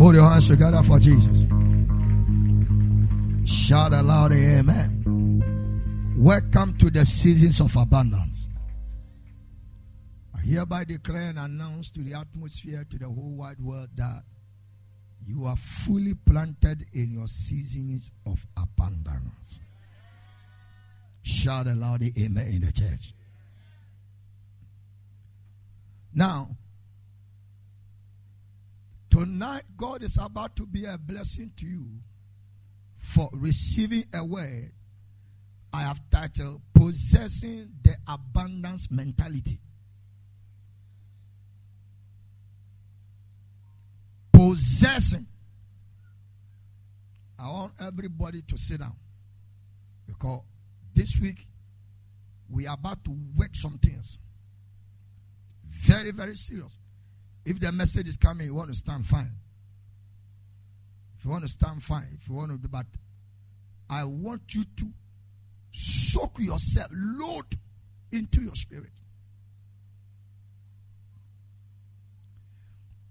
Put your hands together for Jesus. Shout aloud, Amen. Welcome to the seasons of abundance. I hereby declare and announce to the atmosphere, to the whole wide world, that you are fully planted in your seasons of abundance. Shout aloud, Amen, in the church. Now, Tonight, God is about to be a blessing to you for receiving a word I have titled Possessing the Abundance Mentality. Possessing. I want everybody to sit down because this week we are about to work some things. Very, very serious. If the message is coming, you want to stand fine. If you want to stand fine, if you want to do, but I want you to soak yourself, load into your spirit.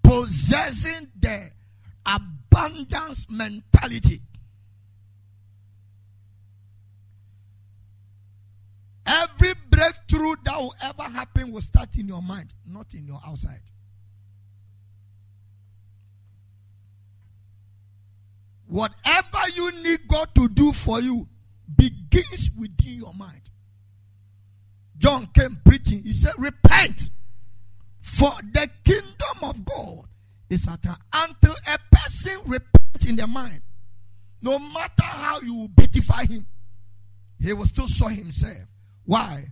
Possessing the abundance mentality. Every breakthrough that will ever happen will start in your mind, not in your outside. Whatever you need God to do for you begins within your mind. John came preaching. He said, Repent, for the kingdom of God is at hand. Until a person repents in their mind, no matter how you beautify him, he will still saw himself. Why?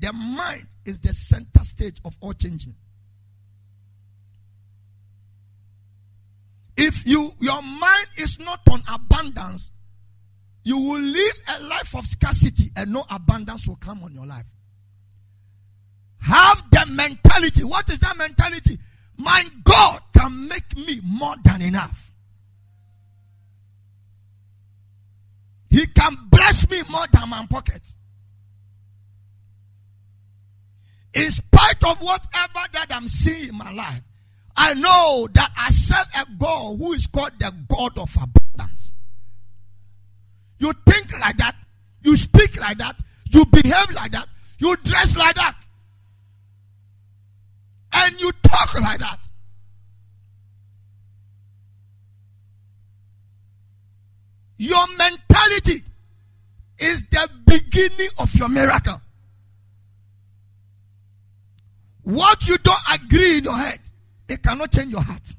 The mind is the center stage of all changing. If you your mind is not on abundance, you will live a life of scarcity and no abundance will come on your life. Have the mentality. What is that mentality? My God can make me more than enough. He can bless me more than my pocket. In spite of whatever that I'm seeing in my life, I know that I serve a God who is called the God of abundance. You think like that, you speak like that, you behave like that, you dress like that, and you talk like that. Your mentality is the beginning of your miracle. What you don't agree in your head, it cannot change your heart.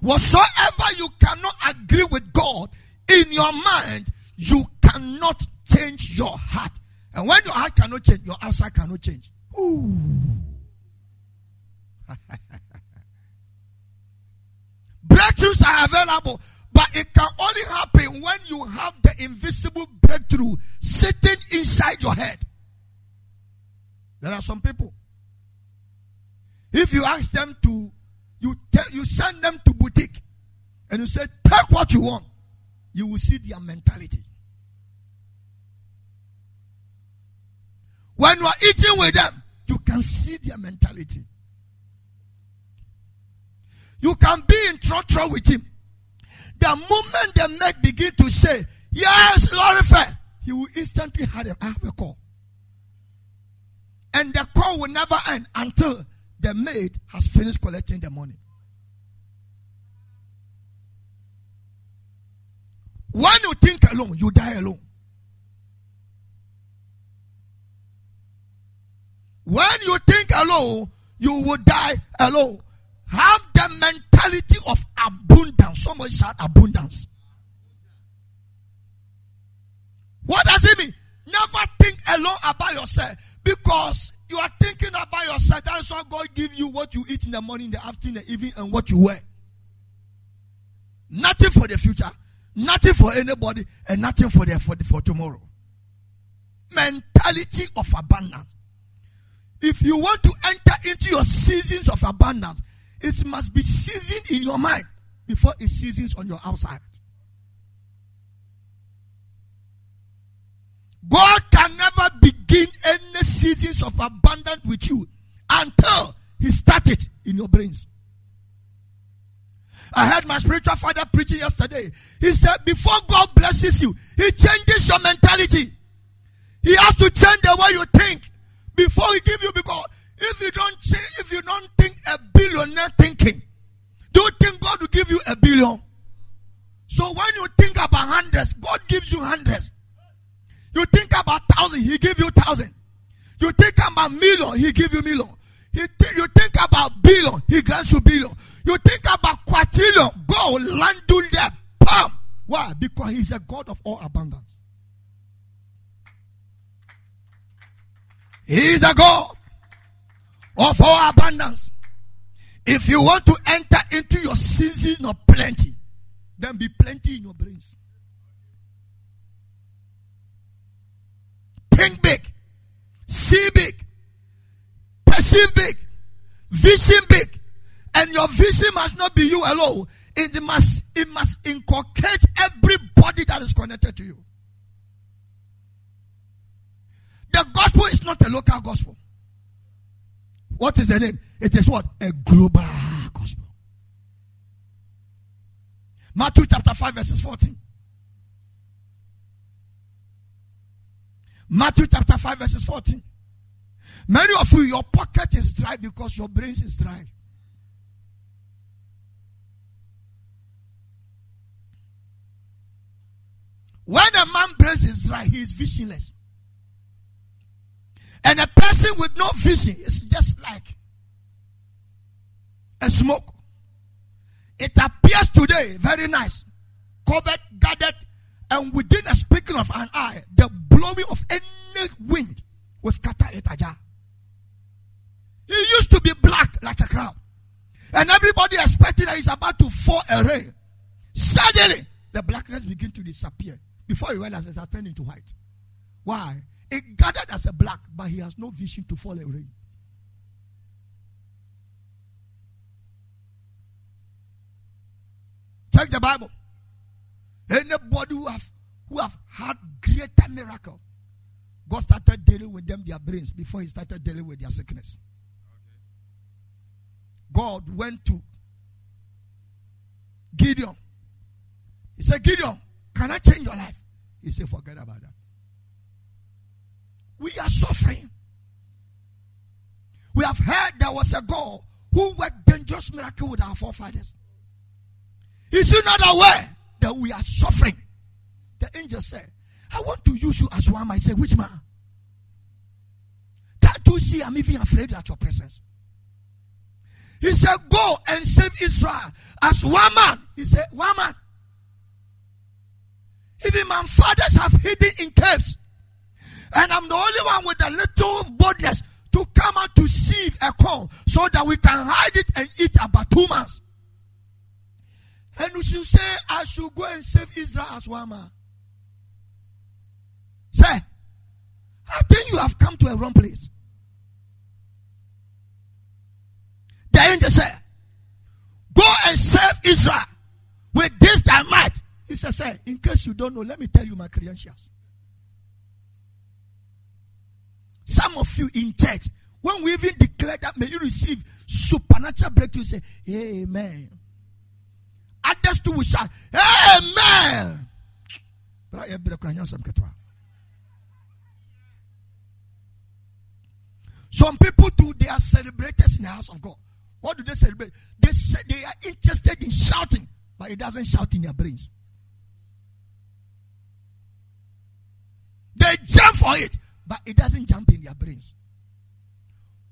Whatsoever you cannot agree with God in your mind, you cannot change your heart. And when your heart cannot change, your outside cannot change. Breakthroughs are available, but it can only happen when you have the invisible breakthrough sitting inside your head. There are some people if you ask them to, you tell, you send them to boutique, and you say, take what you want, you will see their mentality. When you are eating with them, you can see their mentality. You can be in trouble with him. The moment the maid begin to say, Yes, Lord, he will instantly have a call. And the call will never end until the maid has finished collecting the money. When you think alone, you die alone. When you think alone, you will die alone. Have the mentality of abundance. Somebody said abundance. What does it mean? Never think alone about yourself. Because you are thinking about yourself. That's why God give you what you eat in the morning, in the afternoon, the evening, and what you wear. Nothing for the future, nothing for anybody, and nothing for the for, the, for tomorrow. Mentality of abundance. If you want to enter into your seasons of abundance, it must be seasoned in your mind before it seasons on your outside. God can never begin any seasons of abundance with you until He started in your brains. I heard my spiritual father preaching yesterday. He said, Before God blesses you, He changes your mentality. He has to change the way you think before He give you. Because if you don't change, if you don't think a billionaire thinking, do you think God will give you a billion? So when you think about hundreds, God gives you hundreds. You think about thousand, he give you thousand. You think about million, he give you million. He th- you think about billion, he grants you billion. You think about quadrillion, go land do that. Pam. Why? Because he's a God of all abundance. He is the God of all abundance. If you want to enter into your season of plenty, then be plenty in your brains. Think big, see big, perceive big, vision big, and your vision must not be you alone. It must it must inculcate everybody that is connected to you. The gospel is not a local gospel. What is the name? It is what? A global gospel. Matthew chapter 5, verses 14. Matthew chapter 5, verses 14. Many of you, your pocket is dry because your brain is dry. When a man brain is dry, he is visionless. And a person with no vision is just like a smoke. It appears today very nice, covered, gathered, and within a speaking of an eye, the blowing of any wind will scatter it. He used to be black like a cloud. And everybody expected that he's about to fall a rain. Suddenly, the blackness begin to disappear. Before you realize it has turned into white. Why? It gathered as a black, but he has no vision to fall a rain. Check the Bible. Anybody who have who have had greater miracle, God started dealing with them their brains before He started dealing with their sickness. God went to Gideon. He said, Gideon, can I change your life? He said, forget about that. We are suffering. We have heard there was a God who worked dangerous miracle with our forefathers. Is he not aware that we are suffering? The angel said, I want to use you as one. I said, which man? Can't you see I'm even afraid at your presence? He said, Go and save Israel as one man. He said, One man. Even my fathers have hidden in caves. And I'm the only one with a little boldness to come out to sieve a corn so that we can hide it and eat about two months. And you should say, I should go and save Israel as one man. Say, I think you have come to a wrong place. The angel said, Go and save Israel with this thy might. He said, Say, in case you don't know, let me tell you my credentials. Some of you in church, when we even declare that, may you receive supernatural breakthrough, say, Amen. Others too will shout, Amen. Some people too, they are celebrators in the house of God. What do they celebrate? They say they are interested in shouting, but it doesn't shout in their brains. They jump for it, but it doesn't jump in their brains.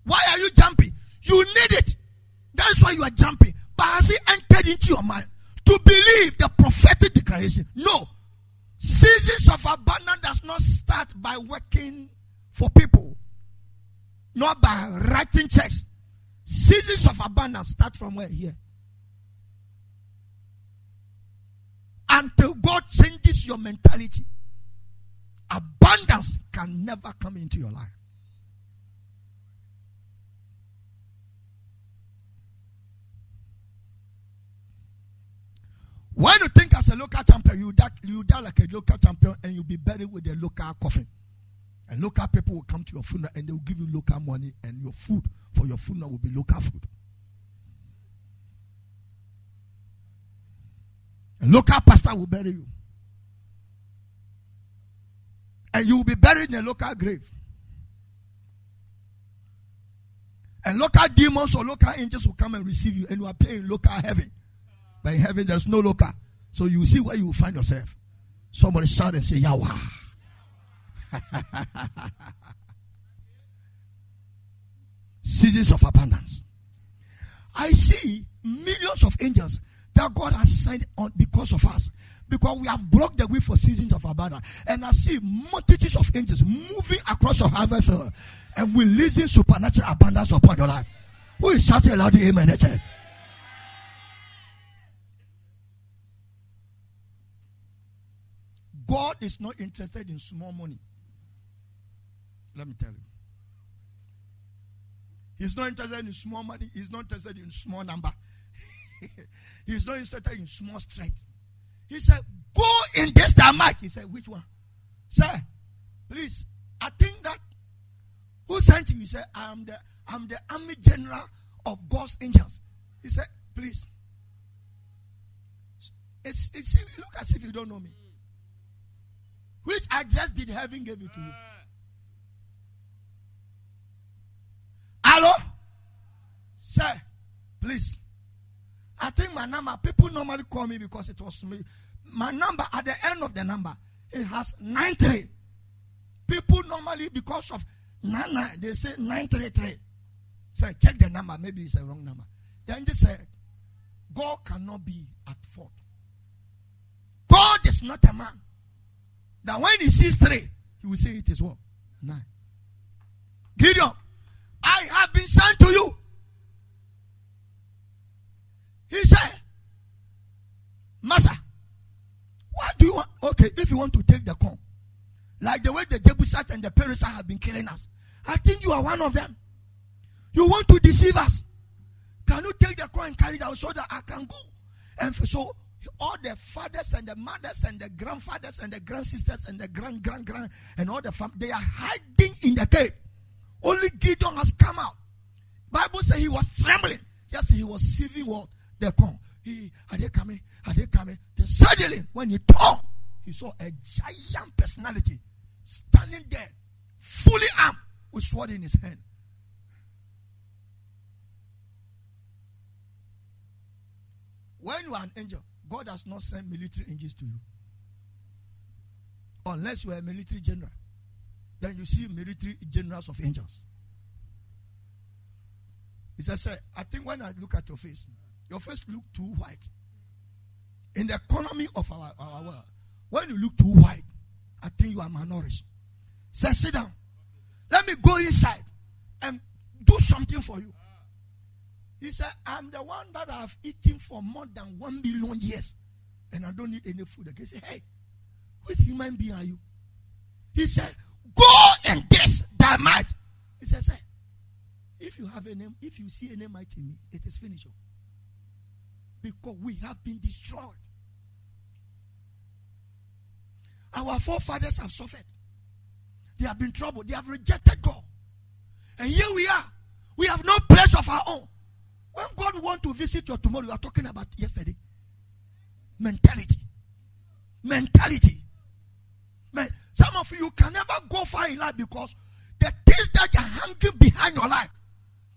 Why are you jumping? You need it. That's why you are jumping. But has it entered into your mind to believe the prophetic declaration? No. Seasons of abundance does not start by working for people. Not by writing checks. Seasons of abundance start from where? Here. Until God changes your mentality, abundance can never come into your life. When you think as a local champion, you die, you die like a local champion and you'll be buried with a local coffin. And local people will come to your funeral and they will give you local money and your food for your funeral will be local food. A local pastor will bury you. And you will be buried in a local grave. And local demons or local angels will come and receive you and you appear in local heaven. But in heaven, there's no local. So you see where you will find yourself. Somebody shout and say, Yahweh. Seasons of abundance. I see millions of angels that God has sent on because of us. Because we have blocked the way for seasons of abundance. And I see multitudes of angels moving across your harvest uh, and releasing supernatural abundance upon your life. Who is shouting loud amen? God is not interested in small money. Let me tell you. He's not interested in small money. He's not interested in small number. He's not interested in small strength. He said, Go in this Damak. He said, Which one? Sir, please. I think that who sent you? He said, I'm the I'm the army general of God's angels. He said, Please. It's, it's, look as if you don't know me. Which address did heaven give it to you? Ah. Hello? Sir, please. I think my number, people normally call me because it was me. My number, at the end of the number, it has 93. People normally, because of 99, they say 933. Say, check the number. Maybe it's a wrong number. Then they say, God cannot be at fault. God is not a man. That when he sees three, he will say it is what? Nine. Gideon, I have been sent to you. He said, Master, what do you want? Okay, if you want to take the corn, like the way the Jebusites and the Perizzites have been killing us, I think you are one of them. You want to deceive us. Can you take the corn and carry it out so that I can go? And so all the fathers and the mothers and the grandfathers and the grandsisters and the grand grand grand and all the family they are hiding in the cave. Only Gideon has come out. Bible says he was trembling. Just he was receiving what they come. He are they coming? Are they coming? Then suddenly, when he turned, he saw a giant personality standing there, fully armed with sword in his hand. When you are an angel, God has not sent military angels to you. Unless you are a military general. Then you see military generals of angels. He said, Sir, I think when I look at your face, your face look too white. In the economy of our, our world, when you look too white, I think you are malnourished. Say, sit down. Let me go inside and do something for you. He said, I'm the one that I've eaten for more than one billion years. And I don't need any food. He said, Hey, which human being are you? He said, Go and this that might. He said, Say, if you have a name, if you see a name might in me, it is finished. Because we have been destroyed. Our forefathers have suffered. They have been troubled. They have rejected God. And here we are. We have no place of our own. When God want to visit your tomorrow, you are talking about yesterday. Mentality. Mentality. Man, some of you can never go far in life because the things that are hanging behind your life,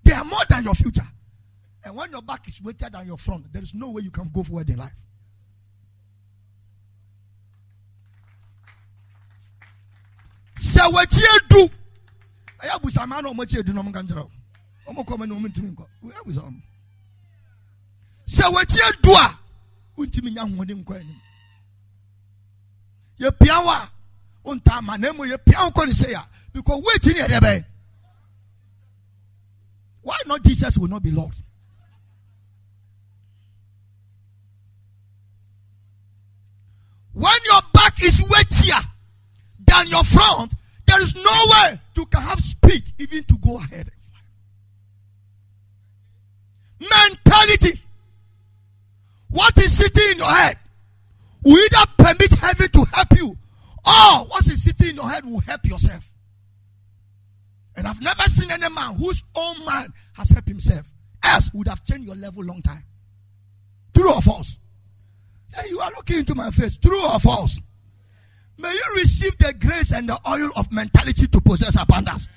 they are more than your future. And when your back is weighted than your front, there is no way you can go forward in life. sɛ wɔkyie du ɛyɛ abusama na ɔmɔkyie du na ɔmo ka nkyerɛ ɔmo kɔ ɔmo na ɔmo ntumi nkɔ ɛyɛ abusama sɛ wɔkyie du a wontumi nya ahoɔden nkɔ anim yɛpia wo a wonta ama na mmom yɛpia wo kɔ ne because woakyi ne yɛdɛ bɛyɛ Why not Jesus will not be Lord? When your back is weightier than your front, there is no way you can have speed even to go ahead. Mentality. What is sitting in your head will either permit heaven to help you, or what is sitting in your head will help yourself. And I've never seen any man whose own mind has helped himself. Else would have changed your level long time. True or false? You are looking into my face. True or false? May you receive the grace and the oil of mentality to possess abundance.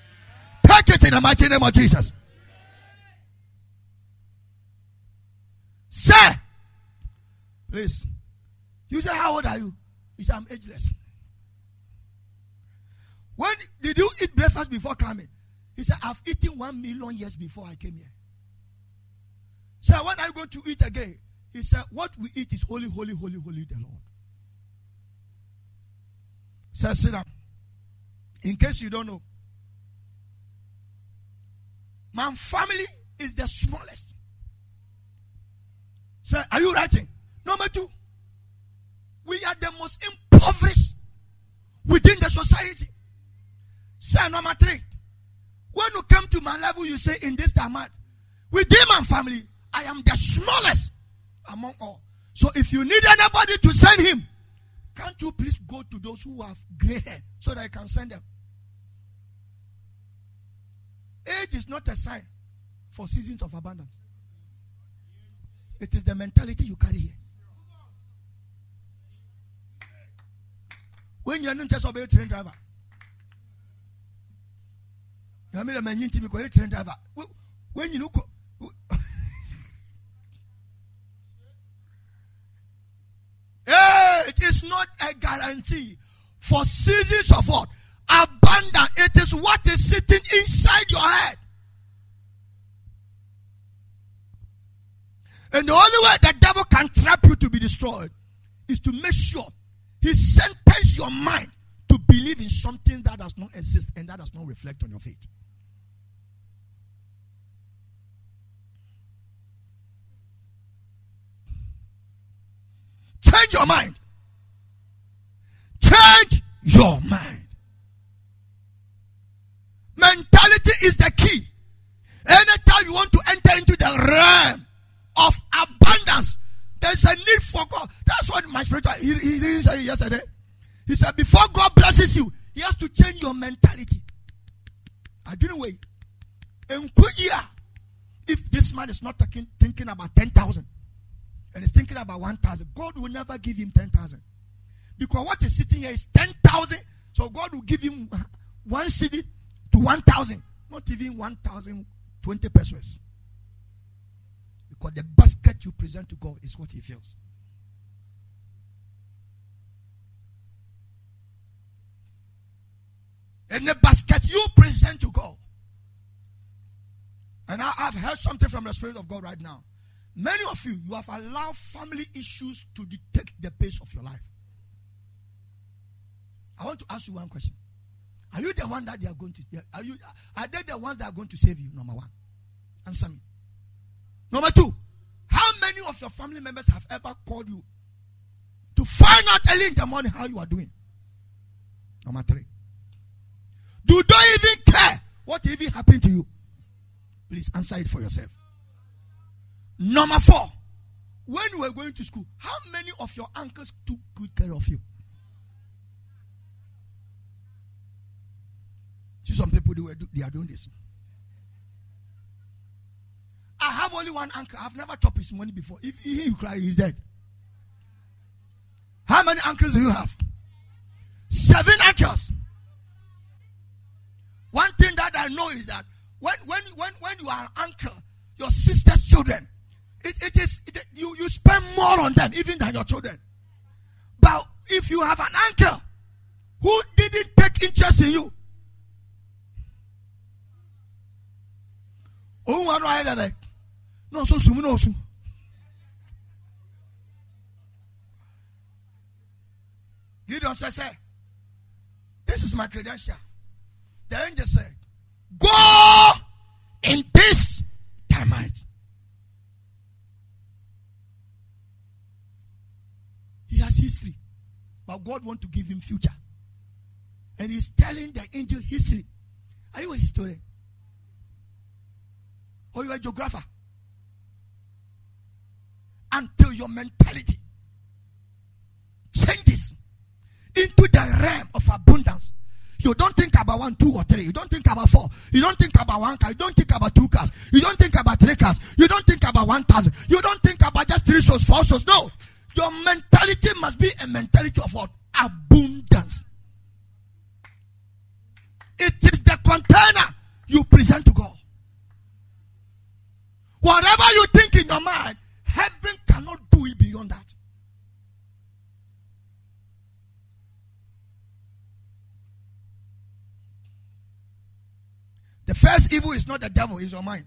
Take it in the mighty name of Jesus. Sir, please. You say, How old are you? He said, I'm ageless. When did you eat breakfast before coming? He said, I've eaten one million years before I came here. Sir, what are you going to eat again? He said, What we eat is holy, holy, holy, holy, the Lord. Sir, sit down. In case you don't know, my family is the smallest. Sir, are you writing? Number two, we are the most impoverished within the society. Sir, number three, when you come to my level, you say, In this Damad, within my family, I am the smallest among all. So if you need anybody to send him, can't you please go to those who have gray hair so that I can send them? Age is not a sign for seasons of abundance. It is the mentality you carry here. When you're not just a train driver, you mean a man train driver. When you look it not a guarantee for seasons of what? Abandon. It is what is sitting inside your head. And the only way the devil can trap you to be destroyed is to make sure he sentences your mind to believe in something that does not exist and that does not reflect on your faith. Change your mind. Your mind. Mentality is the key. Anytime you want to enter into the realm of abundance, there's a need for God. That's what my spiritual he, he didn't say yesterday. He said, before God blesses you, he has to change your mentality. I didn't wait. And if this man is not thinking, thinking about 10,000, and he's thinking about 1,000, God will never give him 10,000. Because what is sitting here is 10,000. So God will give him one city to 1,000. Not even 1,020 pesos. Because the basket you present to God is what he feels. And the basket you present to God. And I, have heard something from the Spirit of God right now. Many of you, you have allowed family issues to dictate the pace of your life. I want to ask you one question. Are you the one that they are going to are you are they the ones that are going to save you? Number one. Answer me. Number two, how many of your family members have ever called you to find out early in the morning how you are doing? Number three. Do they even care what even happened to you? Please answer it for yourself. Number four, when you were going to school, how many of your uncles took good care of you? See, some people they, were do, they are doing this. I have only one uncle. I've never chopped his money before. If he, cry, he's dead. How many uncles do you have? Seven uncles. One thing that I know is that when when when when you are an uncle, your sister's children, it, it is it, you, you spend more on them even than your children. But if you have an uncle who didn't take interest in you, oh, what do I have? No, so soon, no, soon. Gideon said, say, This is my credential. The angel said, Go in his might. He has history, but God want to give him future. And he's telling the angel history. Are you a historian? Or you a geographer? Until your mentality changes into the realm of abundance you don't think about one, two, or three. You don't think about four. You don't think about one car. You don't think about two cars. You don't think about three cars. You don't think about one thousand. You don't think about just three souls, four souls. No. Your mentality must be a mentality of what? Abundance. It is the container you present to God. Whatever you think in your mind, heaven cannot do it beyond that. The first evil is not the devil, it's your mind.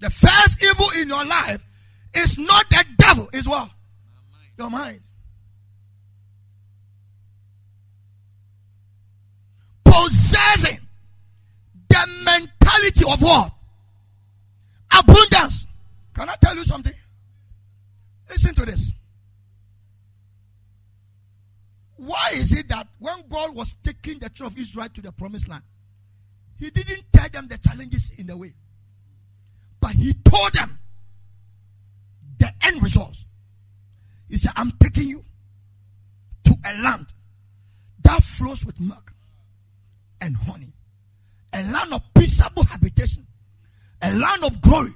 The first evil in your life is not the devil, is what? Your mind. Possessing the mentality of what? Abundance. Can I tell you something? Listen to this. Why is it that when God was taking the children of Israel to the promised land, He didn't tell them the challenges in the way, but He told them the end result. He said, I'm taking you to a land that flows with milk and honey, a land of peaceable habitation, a land of glory,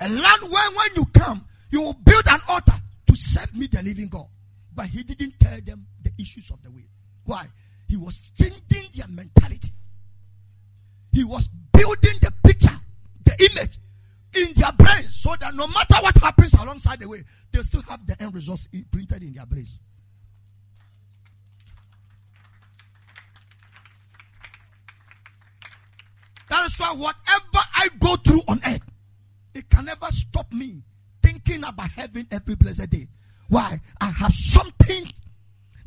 a land where when you come, you will build an altar to serve me, the living God. But he didn't tell them the issues of the way. Why? He was changing their mentality. He was building the picture, the image in their brains so that no matter what happens alongside the way, they still have the end results printed in their brains. That is why whatever I go through on earth, it can never stop me thinking about heaven every blessed day. Why? I have something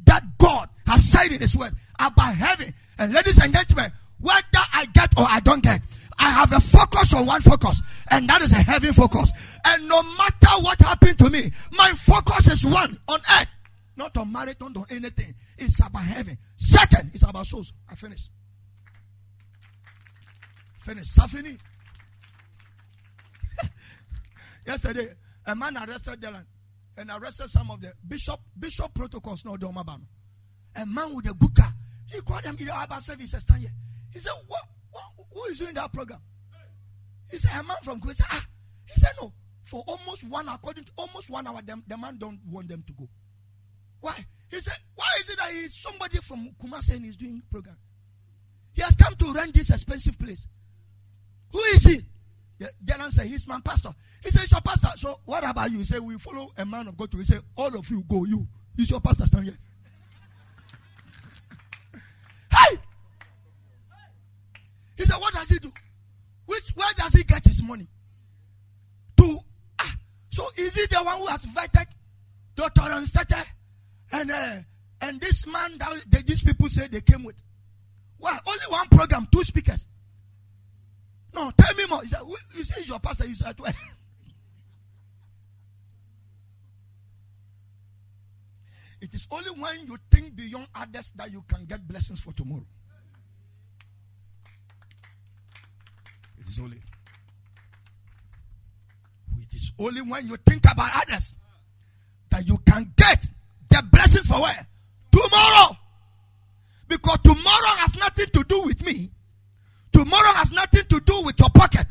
that God has said in His word about heaven. And ladies and gentlemen, whether I get or I don't get, I have a focus on one focus, and that is a heaven focus. And no matter what happened to me, my focus is one on earth, not on marriage, not on anything. It's about heaven. Second, it's about souls. I finish. Finish. Safini. Yesterday, a man arrested Dylan and arrested some of the bishop bishop protocols. No, don't A man with a car. He called them in the Abba service. He said, what, what, Who is doing that program? He said, A man from Kuwait. Ah. He said, No. For almost one, according to almost one hour, the, the man don't want them to go. Why? He said, Why is it that he's somebody from Kumasi and he's doing program? He has come to rent this expensive place. Who is he? The general said, He's my pastor. He said, He's your pastor. So what about you? He said, We follow a man of God to. He said, All of you go, you. He's your pastor. Stand here. hey! He said, What does he do? Which where does he get his money? To ah, so is he the one who has invited Dr. Anstata and uh, and this man that these people say they came with? Well, only one program, two speakers. No, tell me more. He said, you say your pastor is at work. it is only when you think beyond others that you can get blessings for tomorrow. It is only. It is only when you think about others that you can get the blessings for where? Tomorrow. Because tomorrow has nothing to do with me. Tomorrow has nothing to do with your pocket.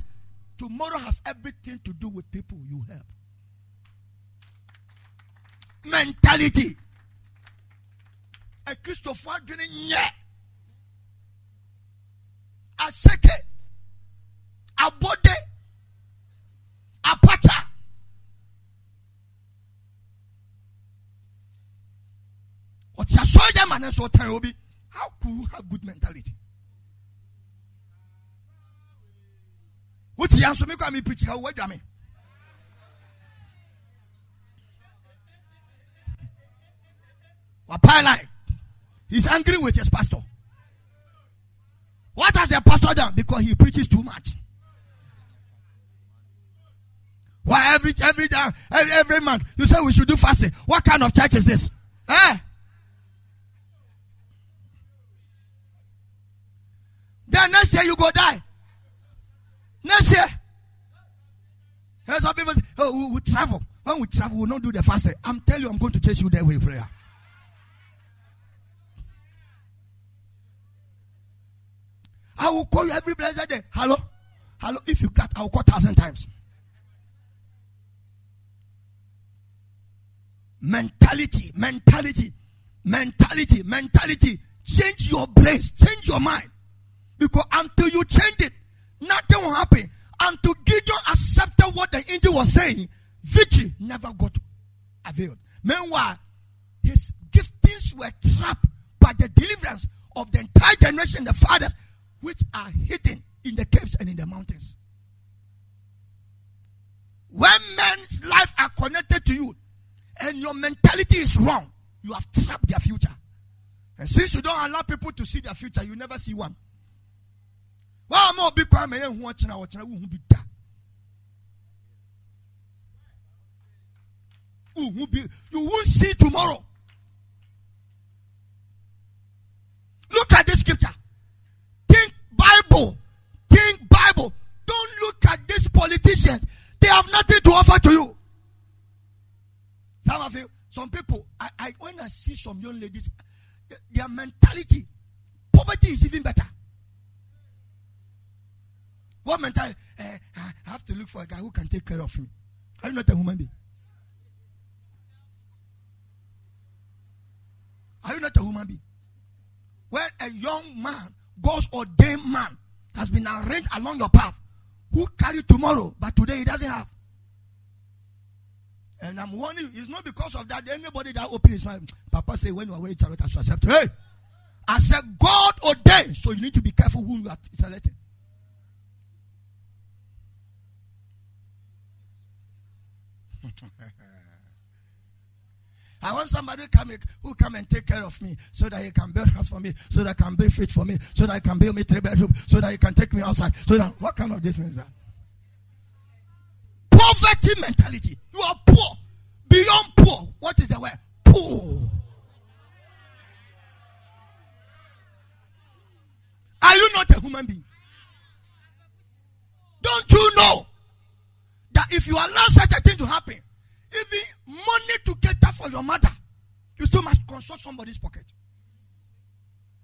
Tomorrow has everything to do with people you help. Mentality. A Christopher. A second. A body. A pacha. What's your soldier man and so How could you have good mentality? Wote ya nso mekɔ a meprikyi ha woadwa me wapae line he's angry with his pastor What has the pastor done? Because he preaches too much. Why every every day, every, every month you say we should do fasting? What kind of church is this? Eh? Then next year you go die. Next eh? year. Here's some people say, oh, we, we travel. When we travel, we will not do the fasting. I'm telling you, I'm going to chase you there with prayer. I will call you every blessed day. Hello? Hello? If you cut, I will call thousand times. Mentality, mentality, mentality, mentality. Change your brains, change your mind. Because until you change it, nothing will happen. Until Gideon accepted what the angel was saying, victory never got availed. Meanwhile, his giftings were trapped by the deliverance of the entire generation, the fathers, which are hidden in the caves and in the mountains. When men's life are connected to you and your mentality is wrong, you have trapped their future. And since you don't allow people to see their future, you never see one. Well, more big crime and watching our channel who be that. You will see tomorrow. Look at this scripture. Think Bible. Think Bible. Don't look at these politicians. They have nothing to offer to you. Some of you, some people, I, I when I see some young ladies, their mentality, poverty is even better. What mentality? Uh, I have to look for a guy who can take care of me. Are you not a human being? Are you not a human being? When a young man, God's ordained man, has been arranged along your path, who carry tomorrow, but today he doesn't have. And I'm warning you, it's not because of that. Anybody that opens his mouth, Papa say, when you are wearing charlotte, I should accept. Hey, I said, God ordained, so you need to be careful who you are selecting. I want somebody come who come and take care of me so that he can build house for me, so that I can build fridge for me, so that I can build me three bedroom, so that he can take me outside. So that what kind of this means that? Poverty mentality. You are poor. Beyond poor. What is the word? Poor. Are you not a human being? Don't you know that if you allow such a thing to happen, even money to cater for your mother, you still must consult somebody's pocket.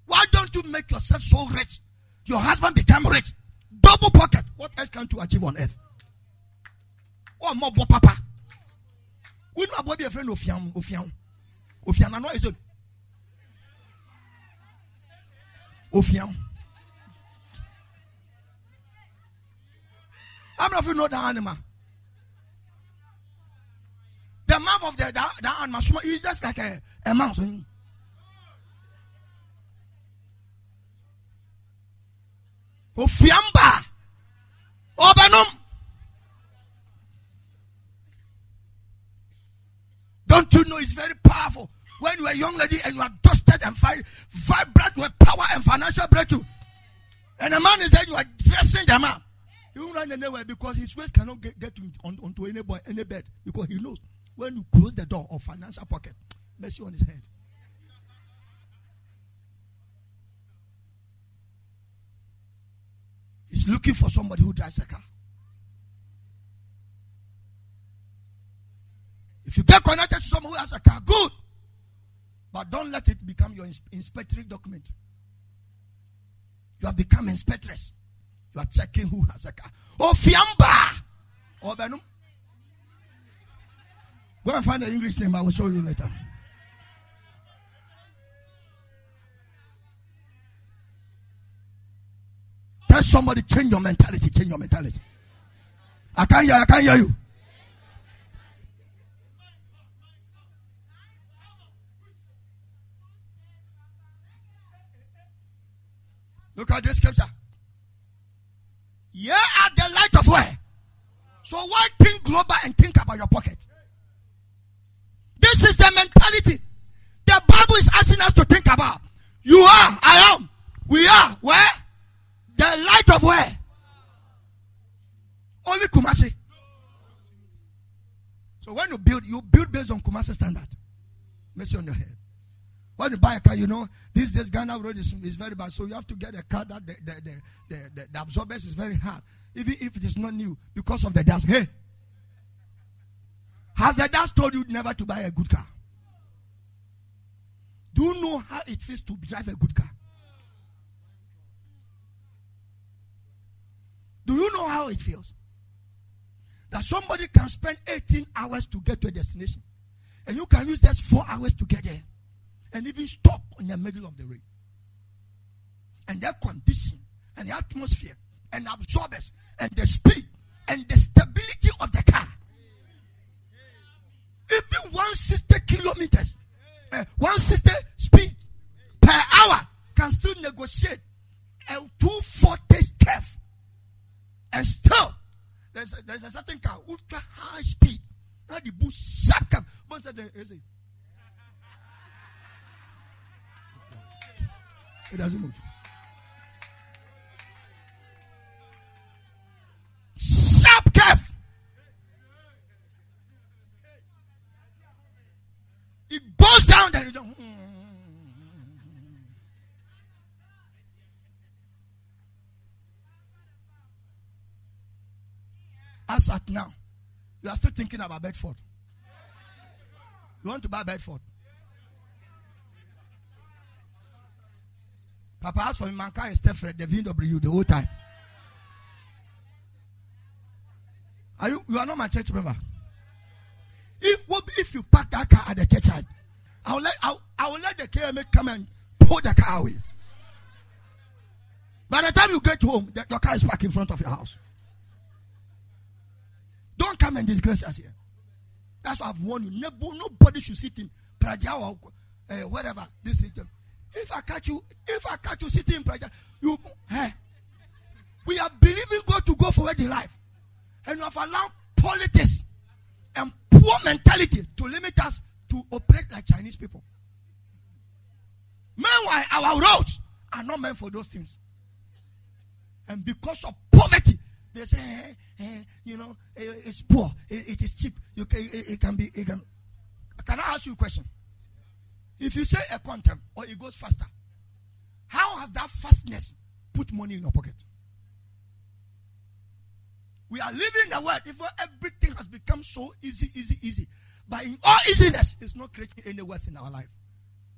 Why don't you make yourself so rich? Your husband become rich. Double pocket. What else can you achieve on earth? One more papa. We know about a friend of Fiam, of Fiam. Of Fiam, I is it. Of Fiam. How many of you know that animal? The mouth of the that, that animal is just like a, a mouse. Eh? Ofiamba. Obenum. Don't you know it's very powerful when you are a young lady and you are dusted and fire, vibrant with power and financial breakthrough. And a man is there, you are dressing them up. He won't run anywhere because his waist cannot get, get on, onto any boy, any bed because he knows when you close the door of financial pocket, mercy on his head. He's looking for somebody who drives a car. If you get connected to someone who has a car, good. But don't let it become your inspectory document. You have become inspectress. You are checking who has a car. Oh, Fiamba! Oh, Benum. Go and find the English name. I will show you later. Tell somebody change your mentality. Change your mentality. I can't hear. I can't hear you. Look at this scripture. Yeah, at the light of where? So why think global and think about your pocket? This is the mentality the Bible is asking us to think about. You are, I am, we are, where? The light of where? Only Kumasi. So when you build, you build based on Kumasi standard. Mercy on your head. When you buy a car, you know, these days Ghana road is, is very bad. So you have to get a car that the, the, the, the, the, absorbers is very hard. Even if it is not new because of the dust. Hey, has the dust told you never to buy a good car? Do you know how it feels to drive a good car? Do you know how it feels? That somebody can spend 18 hours to get to a destination, and you can use just four hours to get there, and even stop in the middle of the road. And their condition, and the atmosphere, and the absorbers, and the speed, and the stability of the car. Even 160 kilometers, uh, 160 speed per hour can still negotiate a 240 curve and still, there's a, there's a certain car, ultra high speed. Now the bush sharp come. But it doesn't move. Sharp curve. It goes down. Hmm. As at now, you are still thinking about Bedford. You want to buy Bedford? Papa asked for me, Manka is Steffred, the VW the whole time. Are you you are not my church member? If what if you park that car at the church, I will let I I will let the KMA come and pull the car away. By the time you get home, the, your car is parked in front of your house. Don't come and disgrace us here. That's why I've warned you. nobody should sit in Pragya or uh, wherever this region. If I catch you, if I catch you sitting in Pragya, you, hey, we are believing God to go forward in life, and we have allowed politics and poor mentality to limit us to operate like Chinese people. Meanwhile, our roads are not meant for those things, and because of poverty, they say, hey, hey, you know, eh, it's poor. Eh, it, is cheap. You can, it, it, can be. It can. Can I ask you a question? If you say a quantum or it goes faster, how has that fastness put money in your pocket? We are living the world if everything has become so easy, easy, easy. But in all easiness, it's not creating any wealth in our life.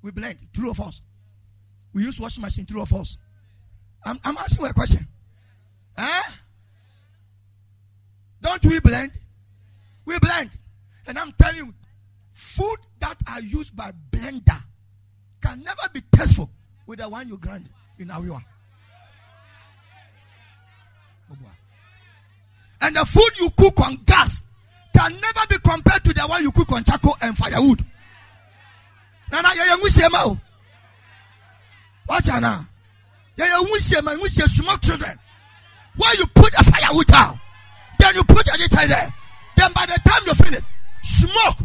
We blend, true of us. We use washing machine, true of us. I'm, I'm asking you a question. Huh? Don't we blend? We blend. And I'm telling you, food that are used by blender can never be tasteful with the one you grind in our Awiwa. And the food you cook on gas can never be compared to the one you cook on charcoal and firewood. Nana, yeah, yeah, Watch now. Yeah, yeah, small children. Why you put a firewood down? Then you put it inside there. Then by the time you finish, smoke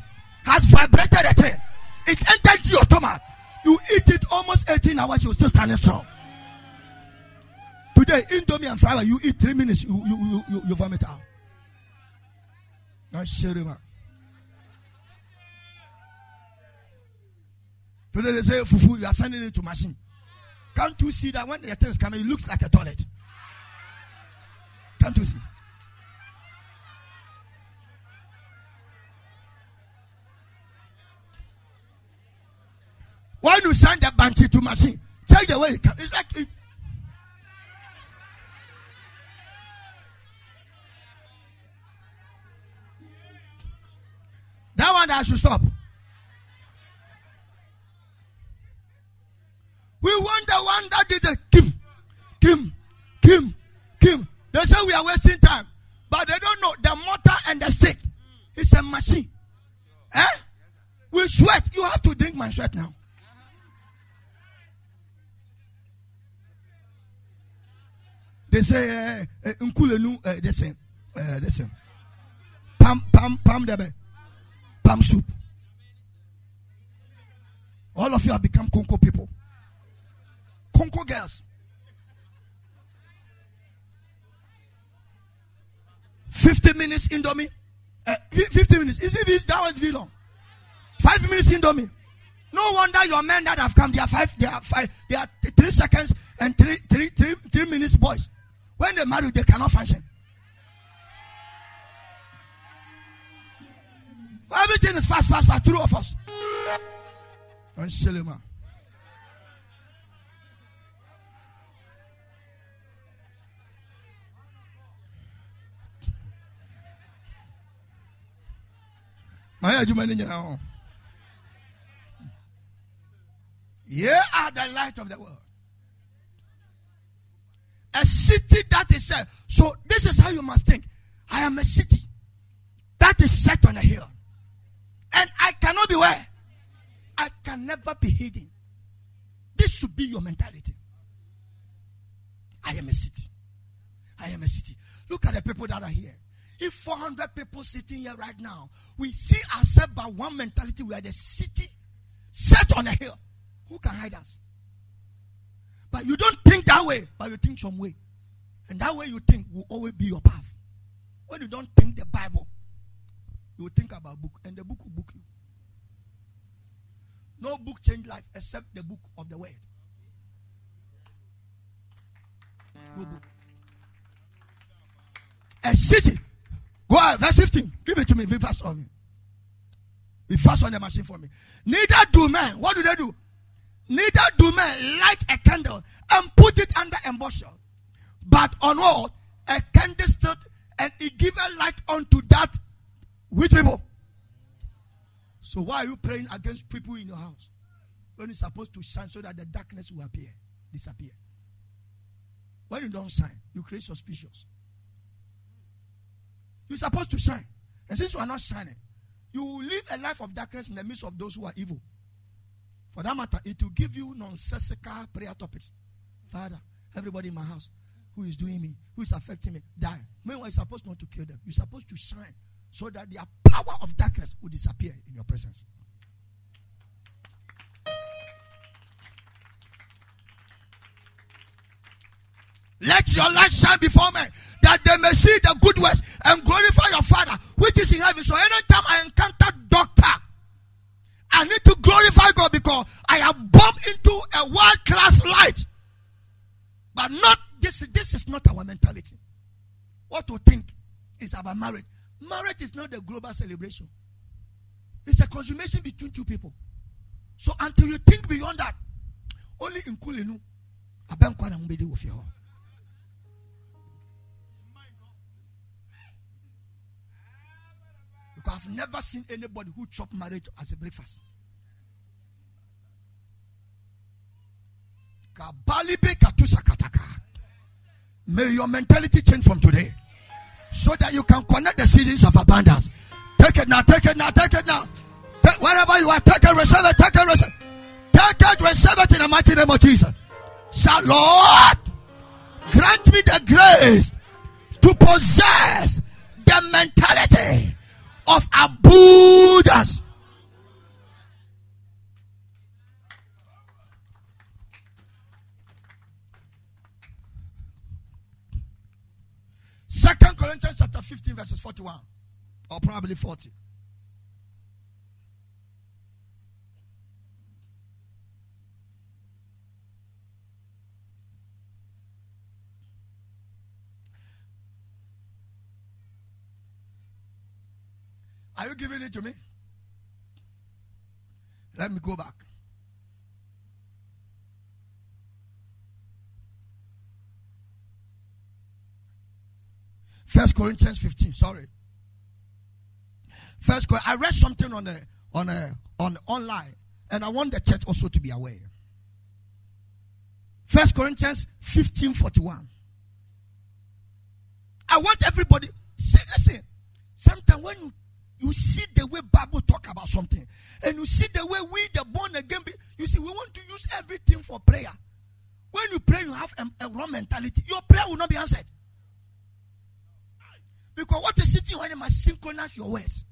has vibrated the. It entered your stomach. You eat it almost 18 hours, you're still standing strong. Today, Indomie and flour, you eat three minutes, you, you, you, you, you vomit out. Now, Sherima. Today they say, Fufu, you are sending it to machine. Can't you see that when the thing is coming, it looks like a toilet? Can't you see? When you send the banshee to machine, check the way it comes. It's like it, That one I should stop. We want the one that did the Kim, Kim, Kim, Kim. They say we are wasting time, but they don't know the motor and the stick. It's a machine. Eh? We sweat. You have to drink my sweat now. They say uh, uh, this thing, uh, this thing. Pam pam pam debe. Pam soup. All of you have become Conco people. Conco girls. 50 minutes Indomie. Uh, 50 minutes. Is it that was very long? Five minutes Indomie. No wonder your men that have come, they are five, they are five, they are three seconds and three, three, three, three minutes boys. When they marry, they cannot function. Everything is fast, fast, fast. Two of us. And Shelima. My ni nyina ho. Ye are the light of the world. A city that is set. So this is how you must think. I am a city that is set on a hill. And I cannot be where? I can never be hidden. This should be your mentality. I am a city. I am a city. Look at the people that are here. If 400 people sitting here right now, we see ourselves by one mentality. We are the city set on a hill. Who can hide us? But you don't think that way, but you think some way. And that way you think will always be your path. When you don't think the Bible, you think about book, and the book will book you. No book change life except the book of the word. No book. A city. Go ahead, verse 15. Give it to me. Be fast on me. Be fast on the machine for me. Neither do men. What do they do? Neither do men light a candle and put it under a bushel, but on what? A candlestick, and it a light unto that which people. So why are you praying against people in your house when it's supposed to shine so that the darkness will appear, disappear? When you don't shine, you create suspicious. You're supposed to shine, and since you are not shining, you will live a life of darkness in the midst of those who are evil. For that matter, it will give you nonsensical prayer topics. Father, everybody in my house who is doing me, who is affecting me, die. Meanwhile, you're supposed not to kill them. You're supposed to shine so that the power of darkness will disappear in your presence. Let your light shine before men that they may see the good works and glorify your Father which is in heaven. So anytime I encounter doctor, I need to glorify God because I have bumped into a world class light. But not this, this is not our mentality. What we think is about marriage. Marriage is not a global celebration. It's a consummation between two people. So until you think beyond that, only in Kulinu, Abenkwana Mbedi with you. Because I've never seen anybody who chop marriage as a breakfast. May your mentality change from today so that you can connect the seasons of abundance. Take it now, take it now, take it now. Take, wherever you are, take it, receive it, take it, receive it. Take it, receive it in the mighty name of Jesus. So, Lord, grant me the grace to possess the mentality of abundance. Second Corinthians chapter 15, verses 41, or probably 40. Are you giving it to me? Let me go back. First Corinthians 15. Sorry. First, I read something on a, on a, on online, and I want the church also to be aware. First Corinthians 15 41. I want everybody. See, listen. Sometimes when you you see the way Bible talk about something, and you see the way we, the born again, you see, we want to use everything for prayer. When you pray, you have a, a wrong mentality. Your prayer will not be answered. Because what is sitting when you must synchronize your words.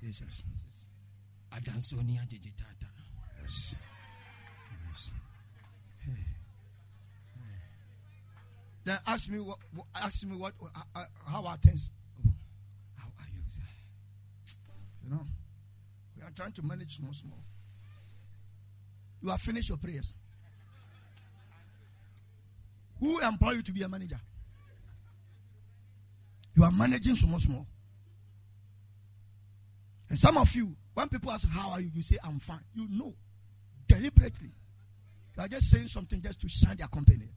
Jesus. Adansonia digitata. Yes. Yes. Then ask me what, what ask me what uh, uh, how are things? How are you, sir? You know, we are trying to manage small, small. You have finished your prayers. Who employ you to be a manager? You are managing small, small. And some of you, when people ask, How are you? You say, I'm fine. You know, deliberately. You are just saying something just to shine their company.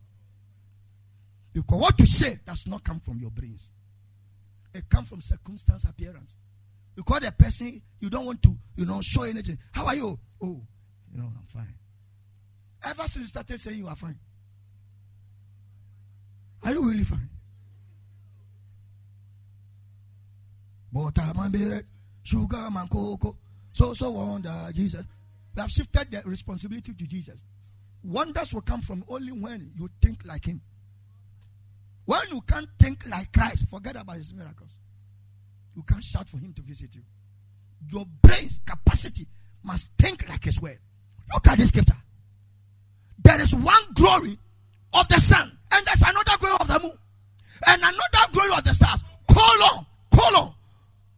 Because what you say does not come from your brains, it comes from circumstance, appearance. You call the person, you don't want to, you know, show anything. How are you? Oh, you know, I'm fine. Ever since you started saying you are fine, are you really fine? Man, bread, sugar, man, cocoa. So, so wonder, uh, Jesus. We have shifted the responsibility to Jesus. Wonders will come from only when you think like Him. When you can't think like Christ, forget about His miracles. You can't shout for Him to visit you. Your brain's capacity must think like His word. Look at this scripture. There is one glory of the sun, and there's another glory of the moon, and another glory of the stars. Colon, colon.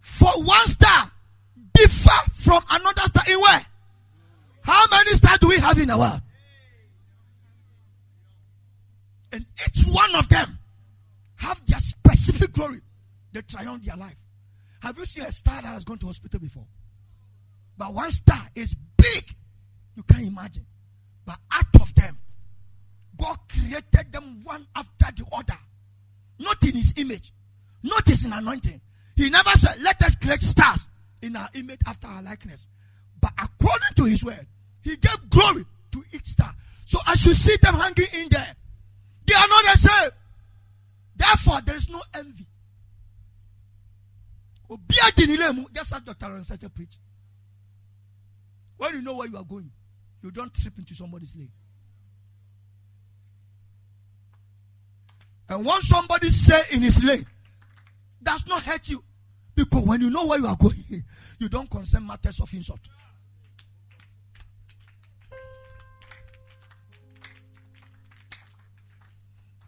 For one star differ from another star in where? How many stars do we have in the world? And each one of them have their specific glory. They triumph their life. Have you seen a star that has gone to hospital before? But one star is big. You can't imagine. But out of them, God created them one after the other. Not in his image. Not in anointing. He never said, let us create stars in our image after our likeness. But according to his word, he gave glory to each star. So as you see them hanging in there, they are not the same. Therefore, there is no envy. Just as Dr. Ransacha preach. When you know where you are going, you don't trip into somebody's lane. And once somebody say in his lane, does not hurt you. Because when you know where you are going, you don't concern matters of insult.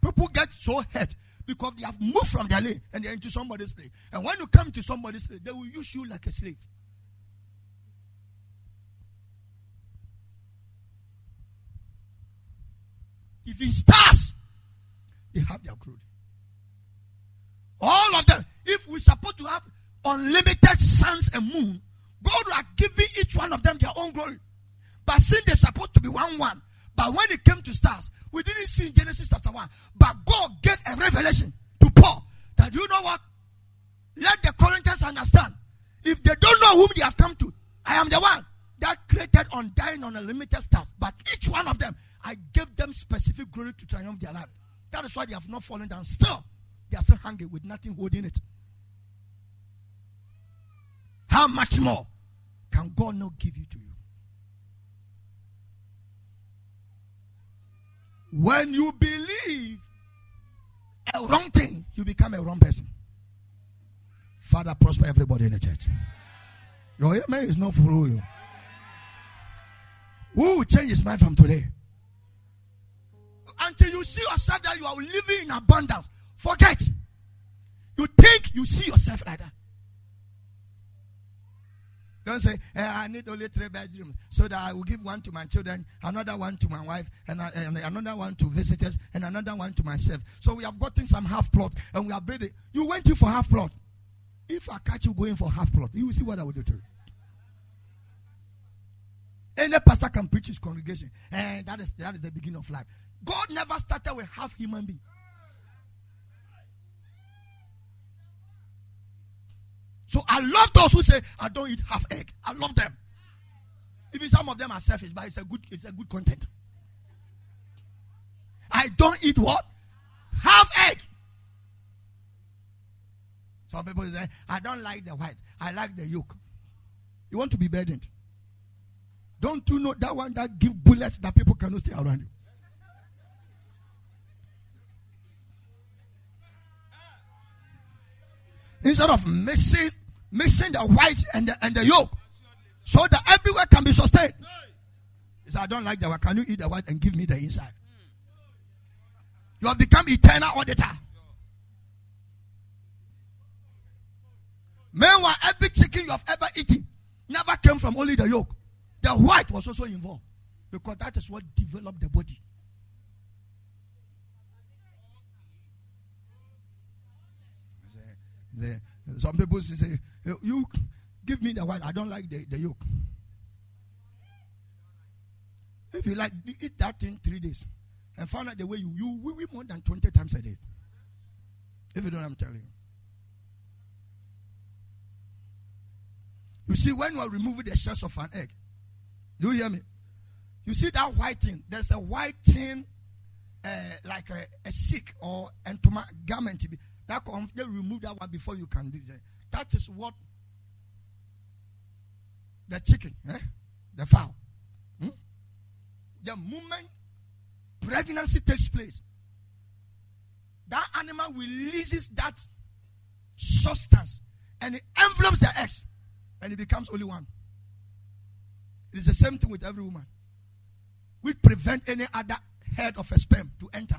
People get so hurt because they have moved from their lane and they're into somebody's lane. And when you come to somebody's lane, they will use you like a slave. If it stars, they have their glory. All of them. We're supposed to have unlimited suns and moon, God will given each one of them their own glory. But since they're supposed to be one one, but when it came to stars, we didn't see in Genesis chapter 1. But God gave a revelation to Paul that you know what? Let the Corinthians understand. If they don't know whom they have come to, I am the one that created undying unlimited stars. But each one of them, I gave them specific glory to triumph their life. That is why they have not fallen down. Still, they are still hanging with nothing holding it. How much more can God not give you to you? When you believe a wrong thing, you become a wrong person. Father, prosper everybody in the church. Your amen is not for you. Who will change his mind from today? Until you see yourself that you are living in abundance, forget. You think you see yourself like that. Don't say, eh, I need only three bedrooms so that I will give one to my children, another one to my wife, and, uh, and another one to visitors, and another one to myself. So we have gotten some half plot and we are building. You went in for half plot. If I catch you going for half plot, you will see what I will do to you. Any pastor can preach his congregation, and that is that is the beginning of life. God never started with half human being. So I love those who say I don't eat half egg. I love them. Even some of them are selfish, but it's a good it's a good content. I don't eat what? Half egg. Some people say, I don't like the white. I like the yolk. You want to be burdened. Don't you know that one that give bullets that people cannot stay around you? Instead of mixing mixing the white and the, and the yolk so that everywhere can be sustained. He said, I don't like that one. Can you eat the white and give me the inside? You have become eternal auditor. Meanwhile, every chicken you have ever eaten never came from only the yolk. The white was also involved because that is what developed the body. The, some people say, You give me the white, I don't like the, the yolk. If you like, eat that in three days and find out the way you, you will more than 20 times a day. If you don't, I'm telling you. You see, when you are removing the shells of an egg, you hear me? You see that white thing? There's a white thing, uh, like a, a sick or entoma garment. That they remove that one before you can do it. That is what the chicken, eh? the fowl. Hmm? The moment pregnancy takes place, that animal releases that substance and it envelopes the eggs and it becomes only one. It is the same thing with every woman. We prevent any other head of a sperm to enter.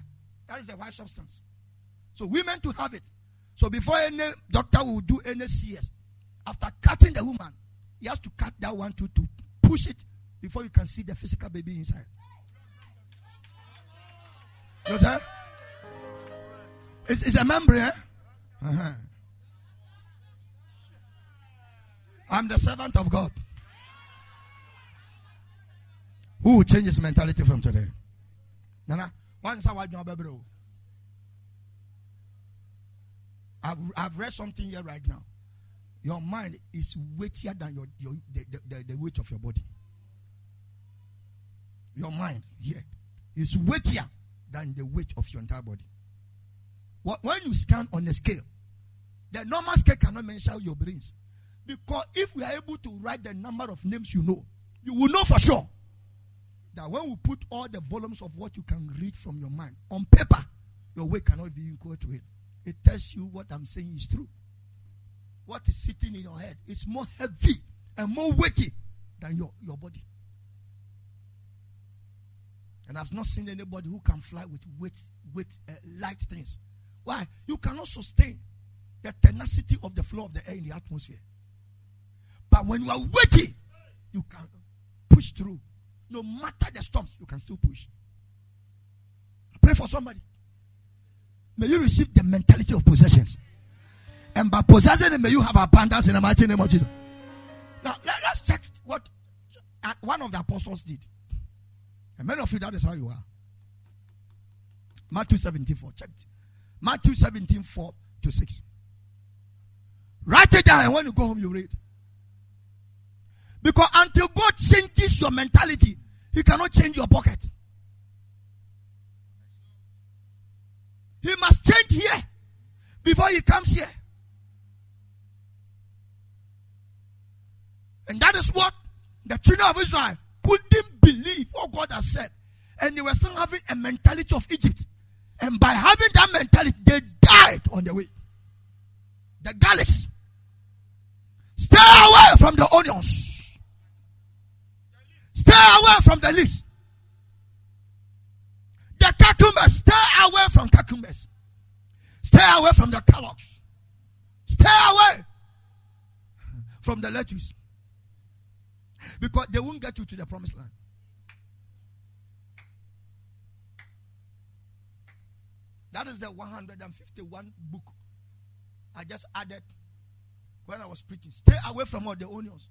That is the white substance. So women to have it. So before any doctor will do any CS, after cutting the woman, he has to cut that one to, to push it before you can see the physical baby inside. You what it's, it's a membrane. Eh? Uh-huh. I'm the servant of God. Who will change his mentality from today? Nana. I've, I've read something here right now. Your mind is weightier than your, your the, the, the weight of your body. Your mind here is weightier than the weight of your entire body. When you scan on the scale, the normal scale cannot measure your brains. Because if we are able to write the number of names you know, you will know for sure that when we put all the volumes of what you can read from your mind on paper, your weight cannot be equal to it. It tells you what I'm saying is true. What is sitting in your head is more heavy and more weighty than your, your body. And I've not seen anybody who can fly with weight, weight uh, light things. Why? You cannot sustain the tenacity of the flow of the air in the atmosphere. But when you are weighty, you can push through. No matter the storms, you can still push. Pray for somebody. May you receive the mentality of possessions. And by possessing it, may you have abundance in the mighty name of Jesus. Now, let, us check what uh, one of the apostles did. And many of you, that is how you are. Matthew 17 4. Check. Matthew 17 4 to 6. Write it down, and when you go home, you read. Because until God changes your mentality, He cannot change your pocket. He must change here before He comes here. And that is what the children of Israel couldn't believe what God has said. And they were still having a mentality of Egypt. And by having that mentality, they died on the way. The garlics. Stay away from the onions. Stay away from the leaves. The cucumbers. Stay away from cucumbers. Stay away from the carrots. Stay away from the lettuce. Because they won't get you to the promised land. That is the 151 book I just added when I was preaching. Stay away from all the onions.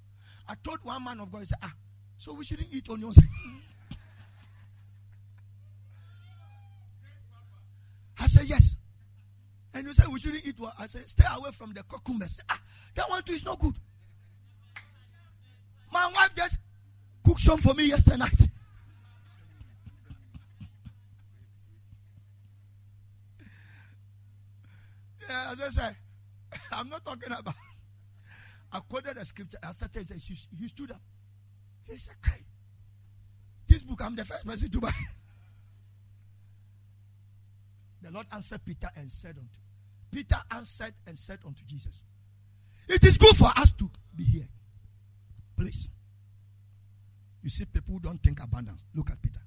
I told one man of God, he said, Ah, so we shouldn't eat onions. I said, Yes. And you said we shouldn't eat what? I said, Stay away from the cucumbers. Ah, that one too is not good. My wife just cooked some for me yesterday night. yeah, as I said, I'm not talking about. I quoted a scripture. I started. He, stood up. He said, "Okay, this book I'm the first person to buy." the Lord answered Peter and said unto Peter answered and said unto Jesus, It is good for us to be here. Please. You see, people don't think abundance. Look at Peter.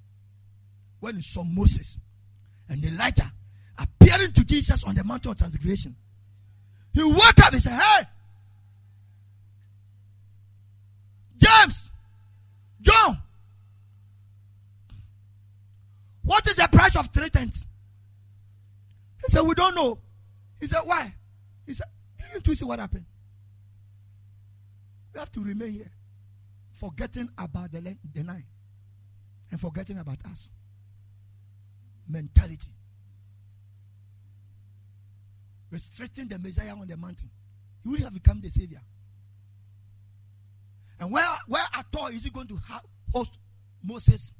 When he saw Moses and Elijah appearing to Jesus on the mountain of transfiguration, he woke up and said, Hey, James, John, what is the price of three tenths? Said, We don't know. He said, Why? He said, Didn't you see what happened? We have to remain here, forgetting about the, the nine and forgetting about us. Mentality. Restricting the Messiah on the mountain. He would have become the Savior. And where, where at all is he going to host Moses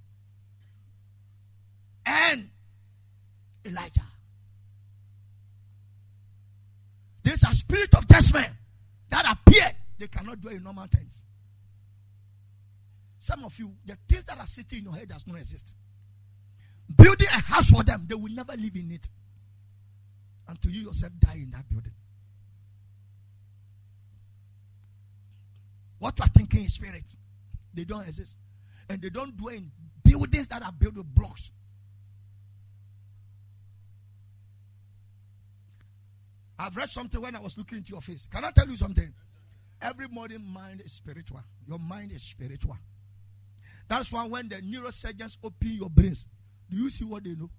and Elijah? There's a spirit of judgment that appear. They cannot it in normal times. Some of you, the things that are sitting in your head does not exist. Building a house for them, they will never live in it until you yourself die in that building. What you are thinking in spirit, they don't exist. And they don't dwell in buildings that are built with blocks. I've read something when I was looking into your face. Can I tell you something? Every morning, mind is spiritual. Your mind is spiritual. That's why when the neurosurgeons open your brains, do you see what they know?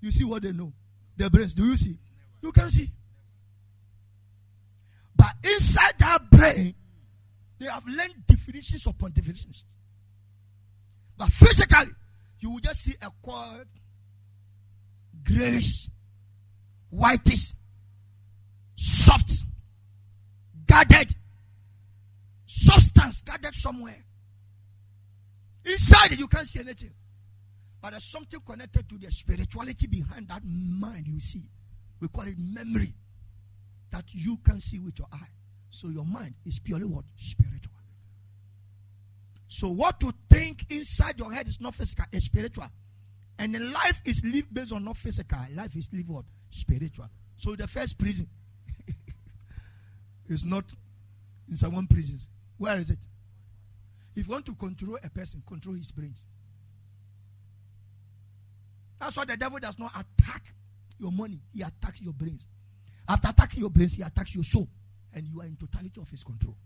You see what they know? Their brains. Do you see? You can see. But inside that brain, they have learned definitions upon definitions. But physically, you will just see a cord, grayish, whitish, soft, guarded, substance guarded somewhere. Inside you can't see anything. But there's something connected to the spirituality behind that mind you see. We call it memory that you can see with your eye. So your mind is purely what? Spiritual. So what you think inside your head is not physical, it's spiritual. And life is lived based on not physical. Life is lived what? Spiritual. So the first prison is not in someone prisons. Where is it? If you want to control a person, control his brains. That's why the devil does not attack your money, he attacks your brains. After attacking your brains, he attacks your soul, and you are in totality of his control.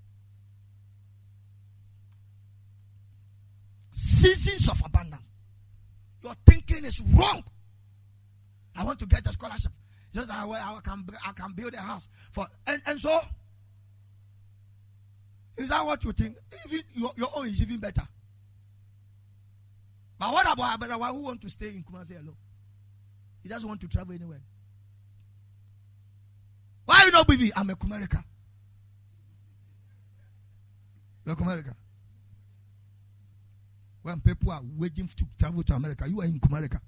Seasons of abundance. Your thinking is wrong. I want to get a scholarship. Just I, I can I can build a house for and, and so is that what you think? Even your, your own is even better. But what about the one who want to stay in Kumasi alone? He doesn't want to travel anywhere. Why you not believe I'm a Kumerica? You're Kumerica. When people are waiting to travel to America, you are in Kumerica.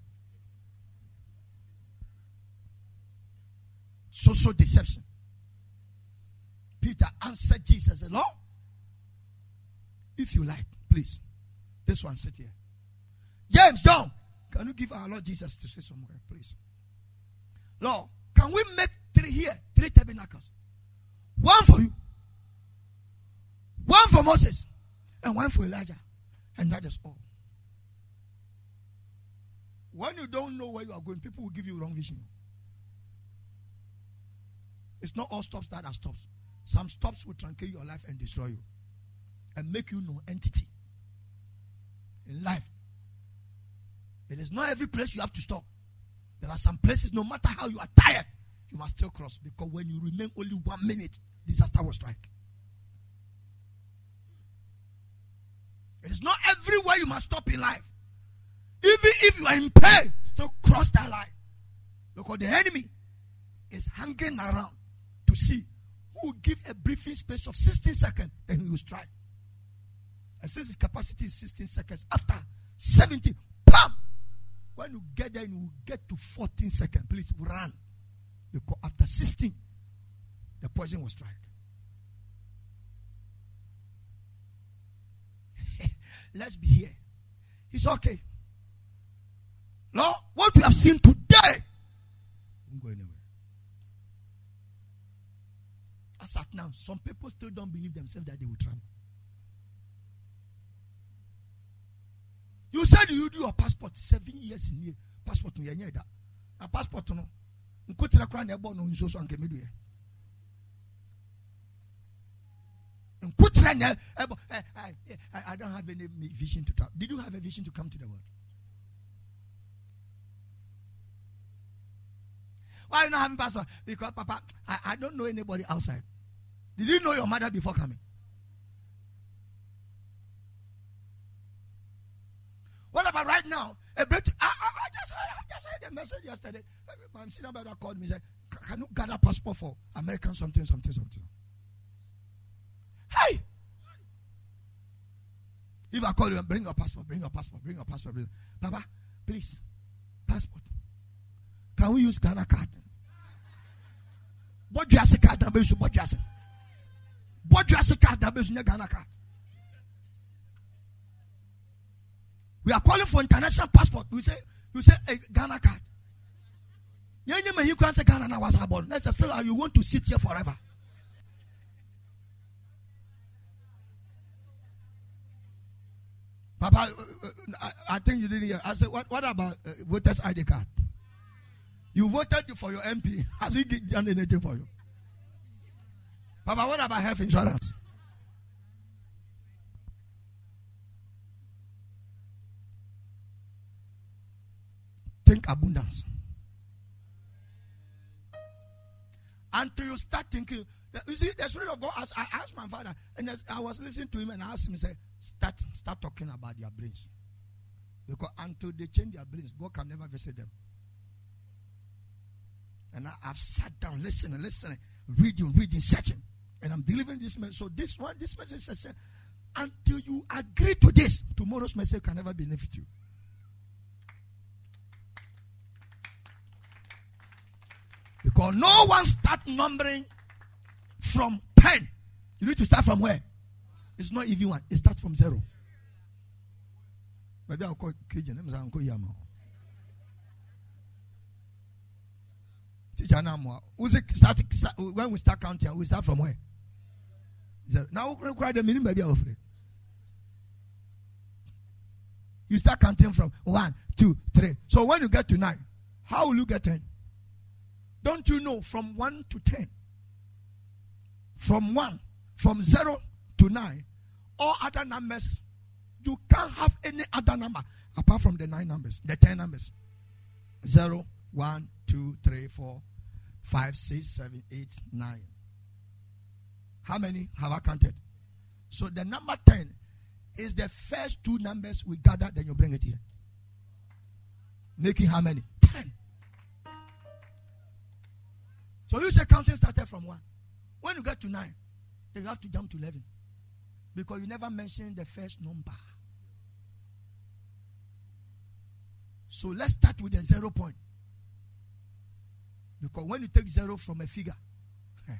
Social deception. Peter answered Jesus, Lord, if you like, please. This one sit here. James, John, can you give our Lord Jesus to say somewhere, please? Lord, can we make three here, three tabernacles? One for you, one for Moses, and one for Elijah. And that is all. When you don't know where you are going, people will give you wrong vision. It's not all stops that are stops. Some stops will truncate your life and destroy you and make you no entity in life. It is not every place you have to stop. There are some places, no matter how you are tired, you must still cross because when you remain only one minute, disaster will strike. It is not everywhere you must stop in life. Even if you are in pain, still cross that line. Because the enemy is hanging around to see who will give a briefing space of 16 seconds and he will strike. And since his capacity is 16 seconds, after 17, bam! When you get there, you will get to 14 seconds. Please run. Because after 16, the poison will strike. Let's be here. It's okay. Lord, what we have seen today won't go anywhere. As at now, some people still don't believe themselves that they will travel. You said you do your passport seven years in here. Passport no yenye. A passport no. Nkotira kra na ebo no nso so anke medu ye. Nkotira na eh, eh, eh I, I don't have any vision to travel. Did you have a vision to come to the world? Why are you not having passport? Because Papa, I, I don't know anybody outside. Did you know your mother before coming? What about right now? A I, I, I just heard, I just heard a message yesterday. My senior brother called me and said, Can you gather passport for American something, something, something? Hey! If I call you, bring your passport, bring your passport, bring your passport. Bring Papa, please, passport. Can we use Ghana card? You say card number? What do you say? What do you say card number? Ghana card. We are calling for international passport. We say, we say a Ghana card. Yeah, yeah, you can't say Ghana was about. Let's still you want to sit here forever. Papa, uh, I, I think you didn't hear. I said, what, what about uh, voters ID card? You voted for your MP. Has he done anything for you? Papa, what about health insurance? Think abundance. Until you start thinking, you see, the Spirit of God, as I asked my father, and I was listening to him and I asked him, say, start, start talking about their brains. Because until they change their brains, God can never visit them. And I, have sat down, listening, listening, reading, reading, searching. And I'm delivering this message. So this one, this message says, until you agree to this, tomorrow's message can never benefit you. Because no one start numbering from 10. You need to start from where? It's not even one. It starts from zero. Maybe I'll call Cajun. I'll call Yama. Teacher Namwa. Who's it start, Uh, when we start counting, uh, we start from where? Now we cry the minimum maybe offering. You start counting from one, two, three. So when you get to nine, how will you get ten? Don't you know from 1 to 10? From 1, from 0 to 9, all other numbers, you can't have any other number apart from the 9 numbers, the 10 numbers. 0, 1, 2, 3, 4, 5, 6, 7, 8, 9. How many have I counted? So the number 10 is the first two numbers we gather, then you bring it here. Making how many? 10. So you say counting started from one. When you get to nine, then you have to jump to 11. Because you never mentioned the first number. So let's start with the zero point. Because when you take zero from a figure, eh,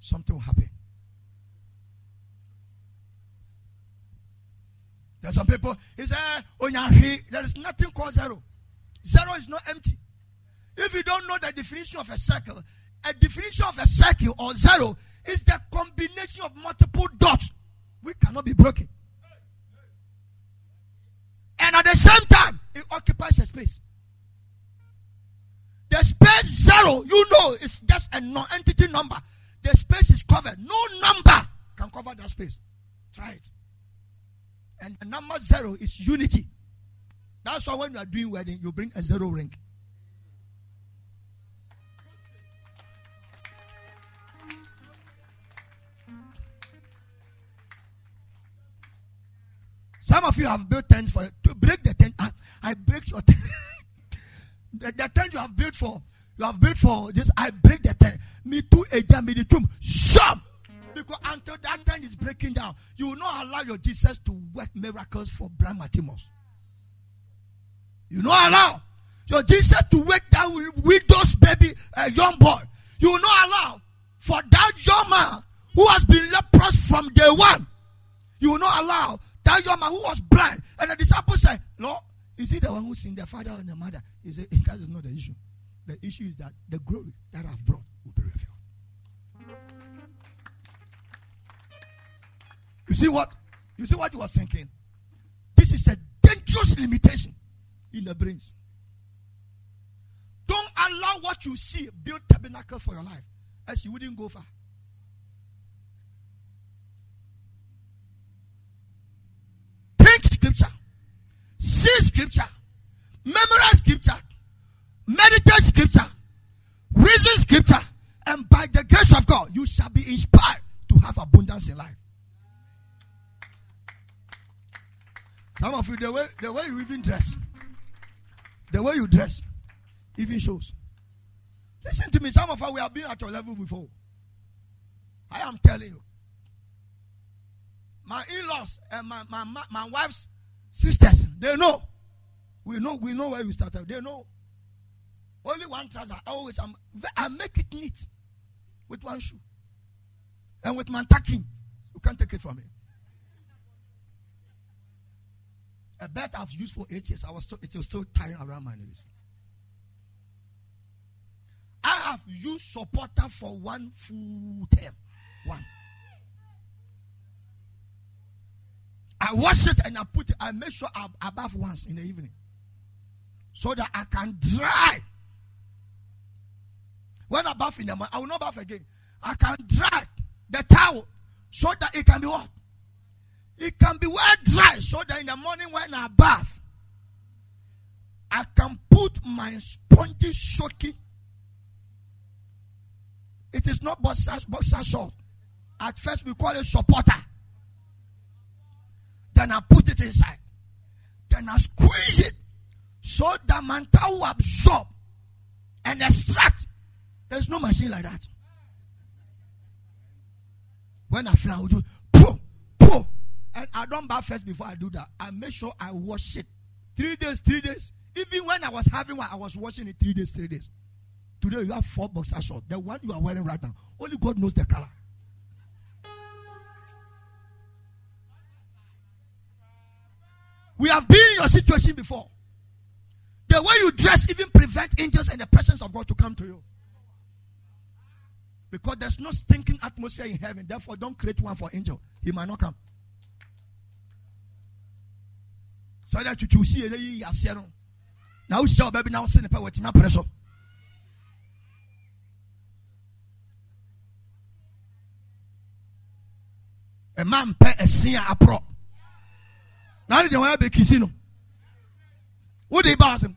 something will happen. There are some people, he said, oh, there is nothing called zero. Zero is not empty. If you don't know the definition of a circle, a definition of a circle or zero is the combination of multiple dots. We cannot be broken. And at the same time, it occupies a space. The space zero, you know, is just a non-entity number. The space is covered. No number can cover that space. Try it. And the number zero is unity. That's why when you are doing wedding, you bring a zero ring. Some of you have built tents for to break the tent. I, I break your tent. the, the tent you have built for, you have built for this. I break the tent. Me too, a jam, me the tomb. Some. Because until that tent is breaking down, you will not allow your Jesus to work miracles for Brian Matimos. You not allow your Jesus to work that widow's baby, a young boy. You will not allow for that young man who has been leprous from day one. You will not allow that young man who was blind. And the disciples said, Lord, is he the one who sinned, the father and the mother? He said, eh, That is not the issue. The issue is that the glory that I've brought will be revealed. You see what? You see what he was thinking? This is a dangerous limitation in the brains. Don't allow what you see build tabernacle for your life, as you wouldn't go far. Scripture, memorize scripture, meditate scripture, reason scripture, and by the grace of God, you shall be inspired to have abundance in life. Some of you, the way the way you even dress, the way you dress, even shows. Listen to me. Some of us we have been at your level before. I am telling you. My in-laws and my, my, my, my wife's sisters, they know. We know we know where we started. They know. Only one trouser. Always I'm, I make it neat with one shoe. And with my tucking. You can't take it from me. A belt I've used for eight years. I was still, it was still tying around my knees. I have used supporter for one full term. One. I wash it and I put it, I make sure I, I bath once in the evening. So that I can dry. When I bath in the morning, I will not bath again. I can dry the towel so that it can be what? It can be well dry so that in the morning when I bath, I can put my spongy soaking. It is not boxer, boxer short. At first we call it supporter. Then I put it inside. Then I squeeze it so that towel will absorb and extract. There's no machine like that. When I fly, I will do poof, poof. And I don't bath first before I do that. I make sure I wash it. Three days, three days. Even when I was having one, I was washing it three days, three days. Today you have four boxer shorts. The one you are wearing right now, only God knows the color. We have been in your situation before. The way you dress even prevent angels and the presence of God to come to you. Because there's no stinking atmosphere in heaven. Therefore, don't create one for angel. He might not come. So that you see eh, a now show oh, baby now the power to my pressure. A man pay a senior a pro. Now they want to be kissing him. What they boss him?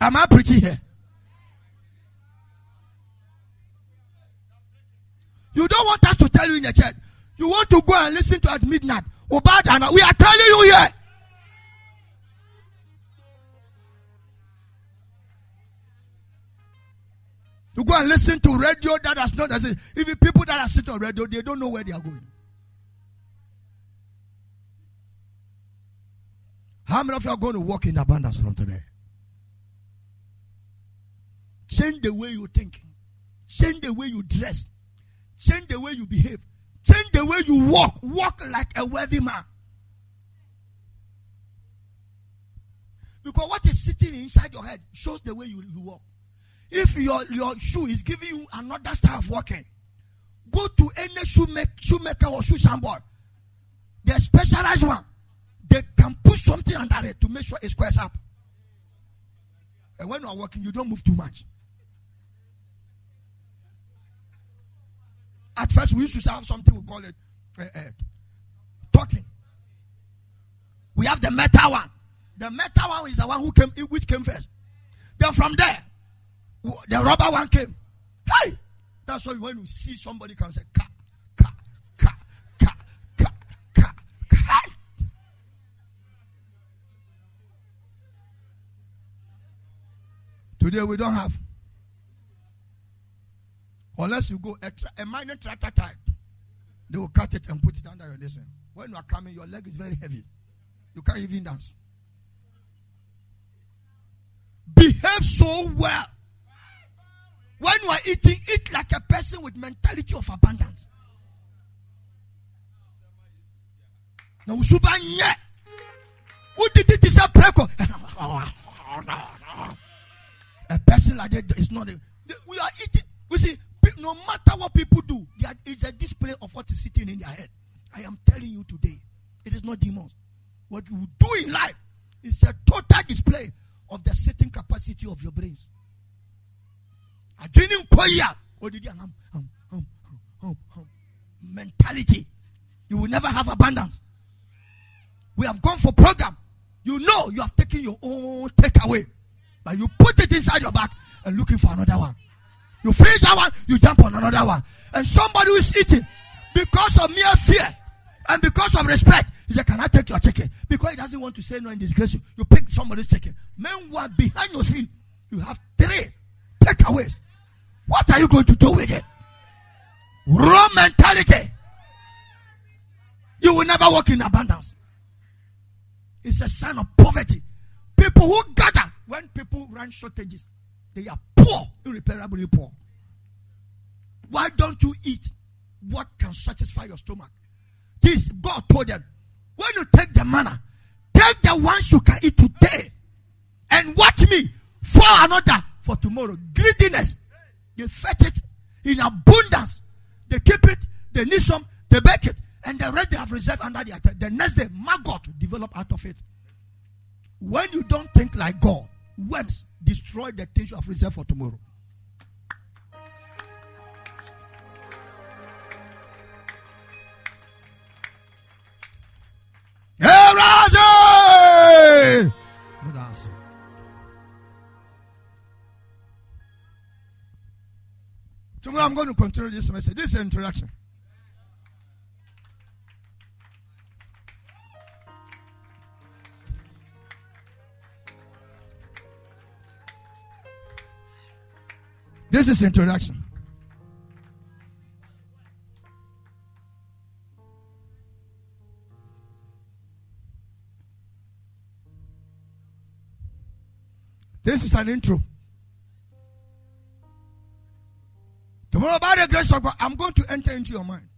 Am I preaching here? You don't want us to tell you in the church. You want to go and listen to at midnight. We are telling you here. You go and listen to radio that has not. Even people that are sitting on radio, they don't know where they are going. How many of you are going to walk in abundance from today? Change the way you think. Change the way you dress. Change the way you behave. Change the way you walk. Walk like a worthy man. Because what is sitting inside your head shows the way you, you walk. If your, your shoe is giving you another style of walking, go to any shoemaker, shoemaker or shoe shambler. The specialized one. They can put something under it to make sure it squares up. And when you are walking, you don't move too much. At first, we used to have something we call it uh, uh, talking. We have the metal one. The metal one is the one who came, which came first. Then from there, the rubber one came. Hey, that's why when you see somebody can say, ka, ka, ka, ka, ka, ka, ka. Hey. Today we don't have. Unless you go a, tra- a minor tractor type, they will cut it and put it under your listen. When you are coming, your leg is very heavy. You can't even dance. Behave so well. When you are eating, eat like a person with mentality of abundance. Now, subanye. Who did it? A person like that is not a We are eating. We see, no matter what people do, they are- it's a display of what is sitting in their head. I am telling you today, it is not demons. What you do in life is a total display of the sitting capacity of your brains. Adrenaline koya, odidi and hum, hum, hum, hum, hum, hum. mentality. You will never have abundance. We have gone for program. You know you have taken your own takeaway, but you put it inside your bag and looking for another one. You finish that one, you jump on another one. And somebody who is eating because of mere fear and because of respect, he said, Can I take your chicken? Because he doesn't want to say no in disgrace you. You pick somebody's chicken. Meanwhile, behind your scene, you have three takeaways. What are you going to do with it? Raw mentality. You will never walk in abundance. It's a sign of poverty. People who gather when people run shortages, they are poor, irreparably poor. Why don't you eat what can satisfy your stomach? This God told them. When you take the manna, take the ones you can eat today, and watch me for another for tomorrow. Greediness, they fetch it in abundance. They keep it, they need some, they bake it, and the rest they have reserved under their tent. The next day, maggot develop out of it. When you don't think like God, worms destroy the things you have reserved for tomorrow. Eraze! Tomorrow I'm going to continue this message. This is an introduction. This is introduction. This is an intro. Tomorrow, by the grace of God, I'm going to enter into your mind.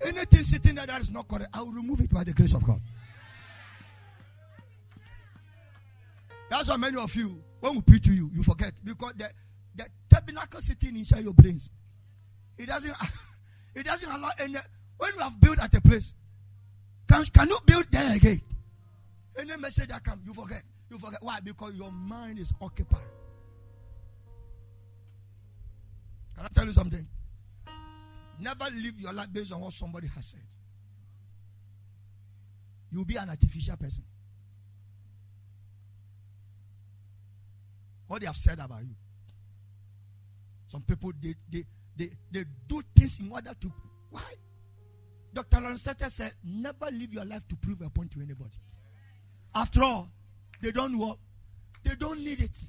Anything sitting there that is not correct, I will remove it by the grace of God. That's why many of you, when we preach to you, you forget because the, the tabernacle sitting inside your brains, it doesn't, it doesn't allow any. When you have built at a place, can, can you build there again? Any message that comes, you forget. You forget. Why? Because your mind is occupied. Can I tell you something? Never live your life based on what somebody has said. You'll be an artificial person. What they have said about you. Some people they they they, they do things in order to why? Dr. Lawrence said, never live your life to prove a point to anybody. After all, they don't work. They don't need it.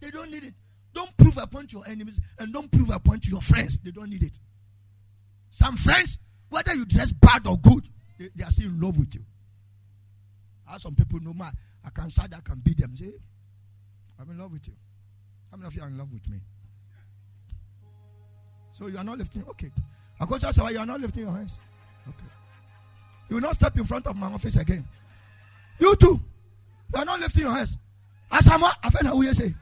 They don't need it. Don't prove a point to your enemies and don't prove a point to your friends. They don't need it. Some friends, whether you dress bad or good, they, they are still in love with you. As some people know, man, I can sad, I can beat them. Say, I'm in love with you. How many of you are in love with me? So you are not lifting. Okay. I go to you are not lifting your hands. Okay. You will not step in front of my office again. You too. You are not lifting your hands. i'm in afena who you say.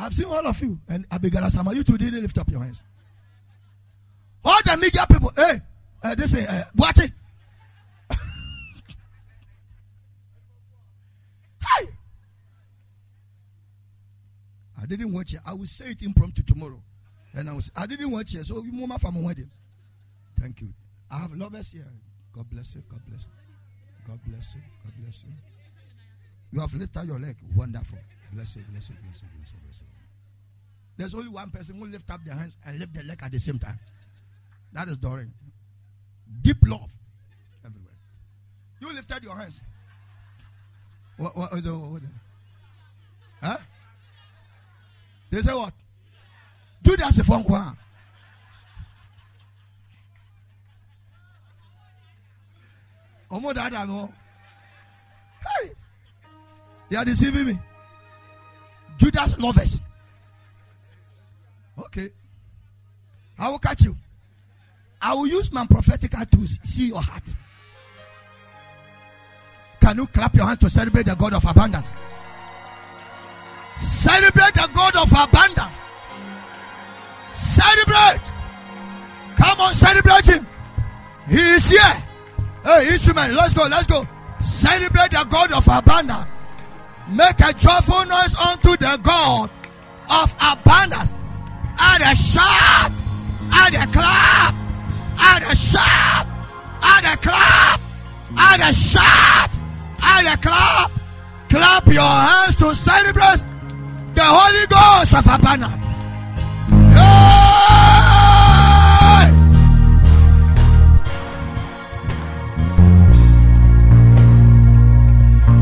I've seen all of you, and Abigail Asama, you two didn't lift up your hands. All the media people, hey, uh, they say, uh, it. Hi. I didn't watch it. I will say it impromptu tomorrow. And I was I didn't watch it. So you move from my wedding. Thank you. I have lovers here. God bless you. God bless you. God bless you. God bless you. You have lifted your leg. Wonderful. Bless you, bless you, bless you, bless you, bless you. There's only one person who lift up their hands and lift their leg at the same time. That is Doreen. Deep love everywhere. You lifted your hands. What, what, what, what, Huh? They say what? Judas is from Kwa. Omo dada. Hey. They are deceiving me. Judas lovers. Okay. I will catch you. I will use my prophetic to see your heart. Can you clap your hands to celebrate the God of abundance? Celebrate the God of abundance. Celebrate. Come on, celebrate him. He is here. Hey, instrument, let's go, let's go. Celebrate the God of abundance. Make a joyful noise unto the God of abundance. Add a shout, add a clap, add a shout, add a clap, add a shout, add a clap. Clap your hands to celebrate the Holy Ghost of abundance.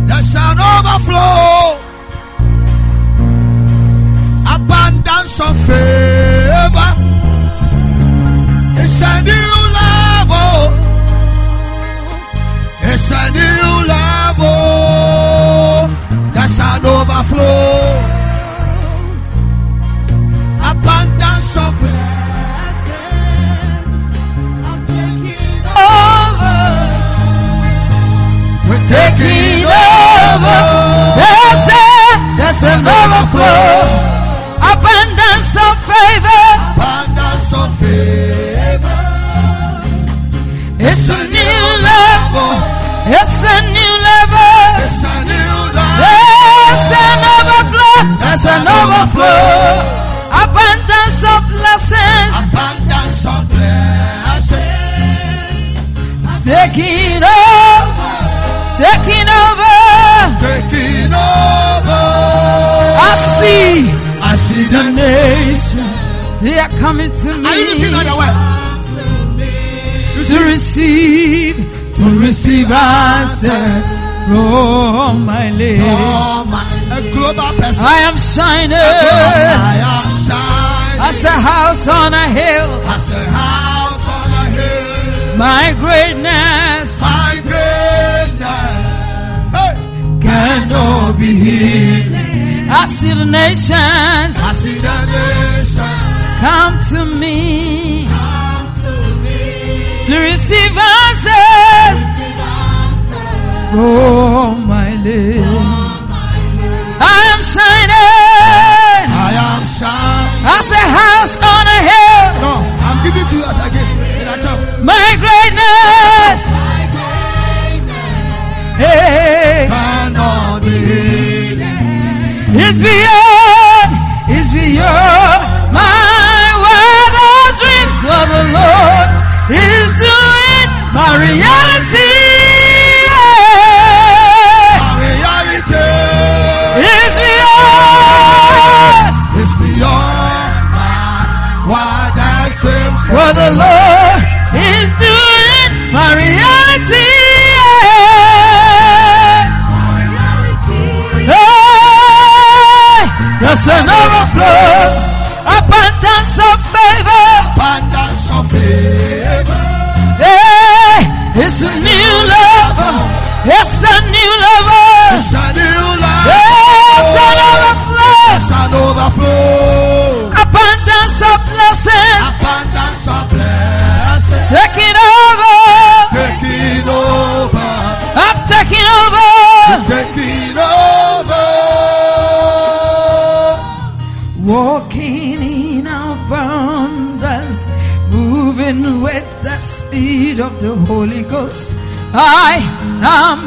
There's an overflow, abundance of favor. It's a new level. It's a new level. There's an overflow, abundance of We're taking overflow, abundance of favor. Abundance of favor. It's a new level. It's a new level. It's a new life. There's an overflow. There's an overflow. They are coming to Are you looking me way? to receive, to receive answer from my. Oh a global person. I am shining I am shining as a house on a hill. as a house on a hill. My greatness My greatness hey, cannot be hid. I see the nations I see the nation come to me come to me. to receive answers from my Lord. I am shining I am shining. as a house on a hill. No, I'm giving to you as a gift. A child. My greatness, hey, Cannot be is beyond, Holy Ghost. I am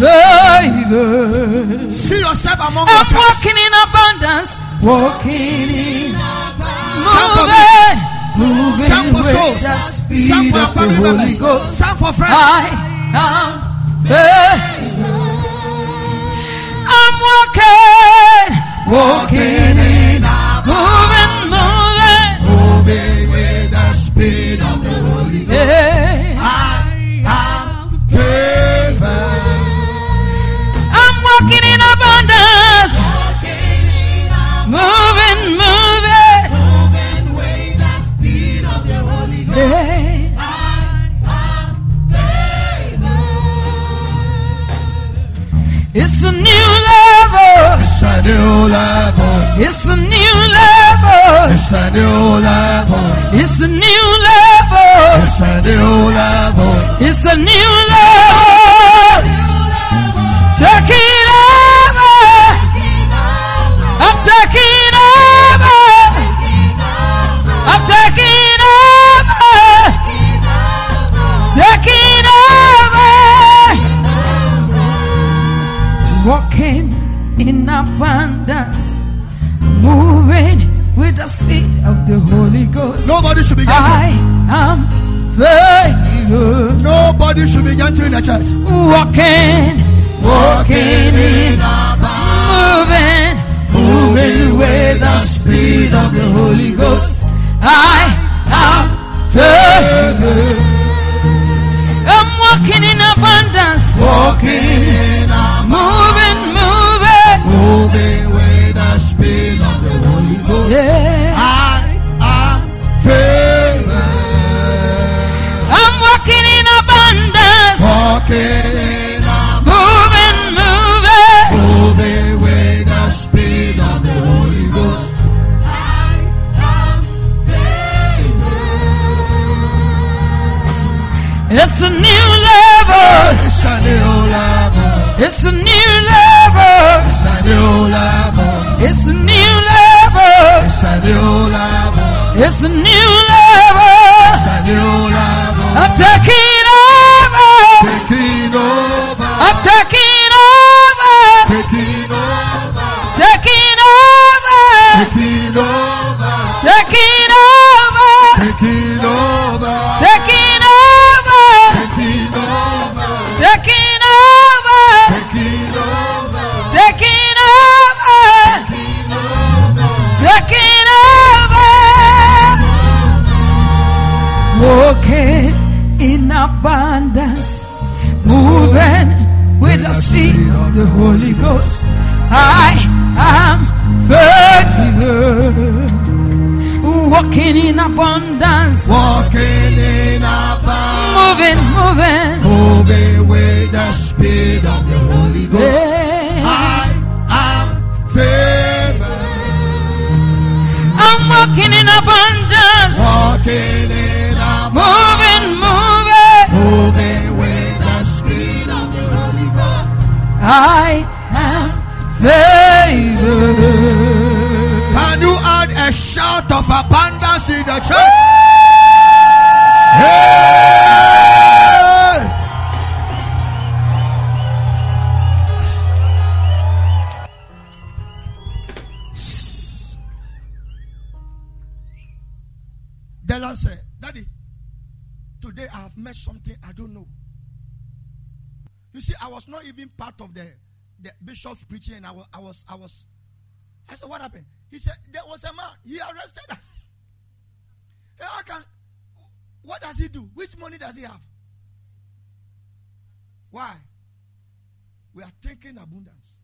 favored. See yourself among I'm workers. walking in abundance, walking in Some for moving, moving Some for souls. the Some speed for your of the Holy members. Ghost. Some for friends. I am favored. I'm walking, walking in, moving, in the church. walking, walking in, the moving, moving with the speed of the Holy Ghost. Abundance, moving with the speed of the Holy Ghost. I am favored. Walking in abundance, Walking in abundance, moving, moving. Moving with the speed of the Holy Ghost. I am favored. I'm walking in abundance, Walking in the church? Hey! The Lord said, Daddy, today I have met something I don't know. You see, I was not even part of the, the bishop's preaching, I was, I was, I was, I said, What happened? He said, There was a man, he arrested her. How can, what does he do? Which money does he have? Why? We are thinking abundance.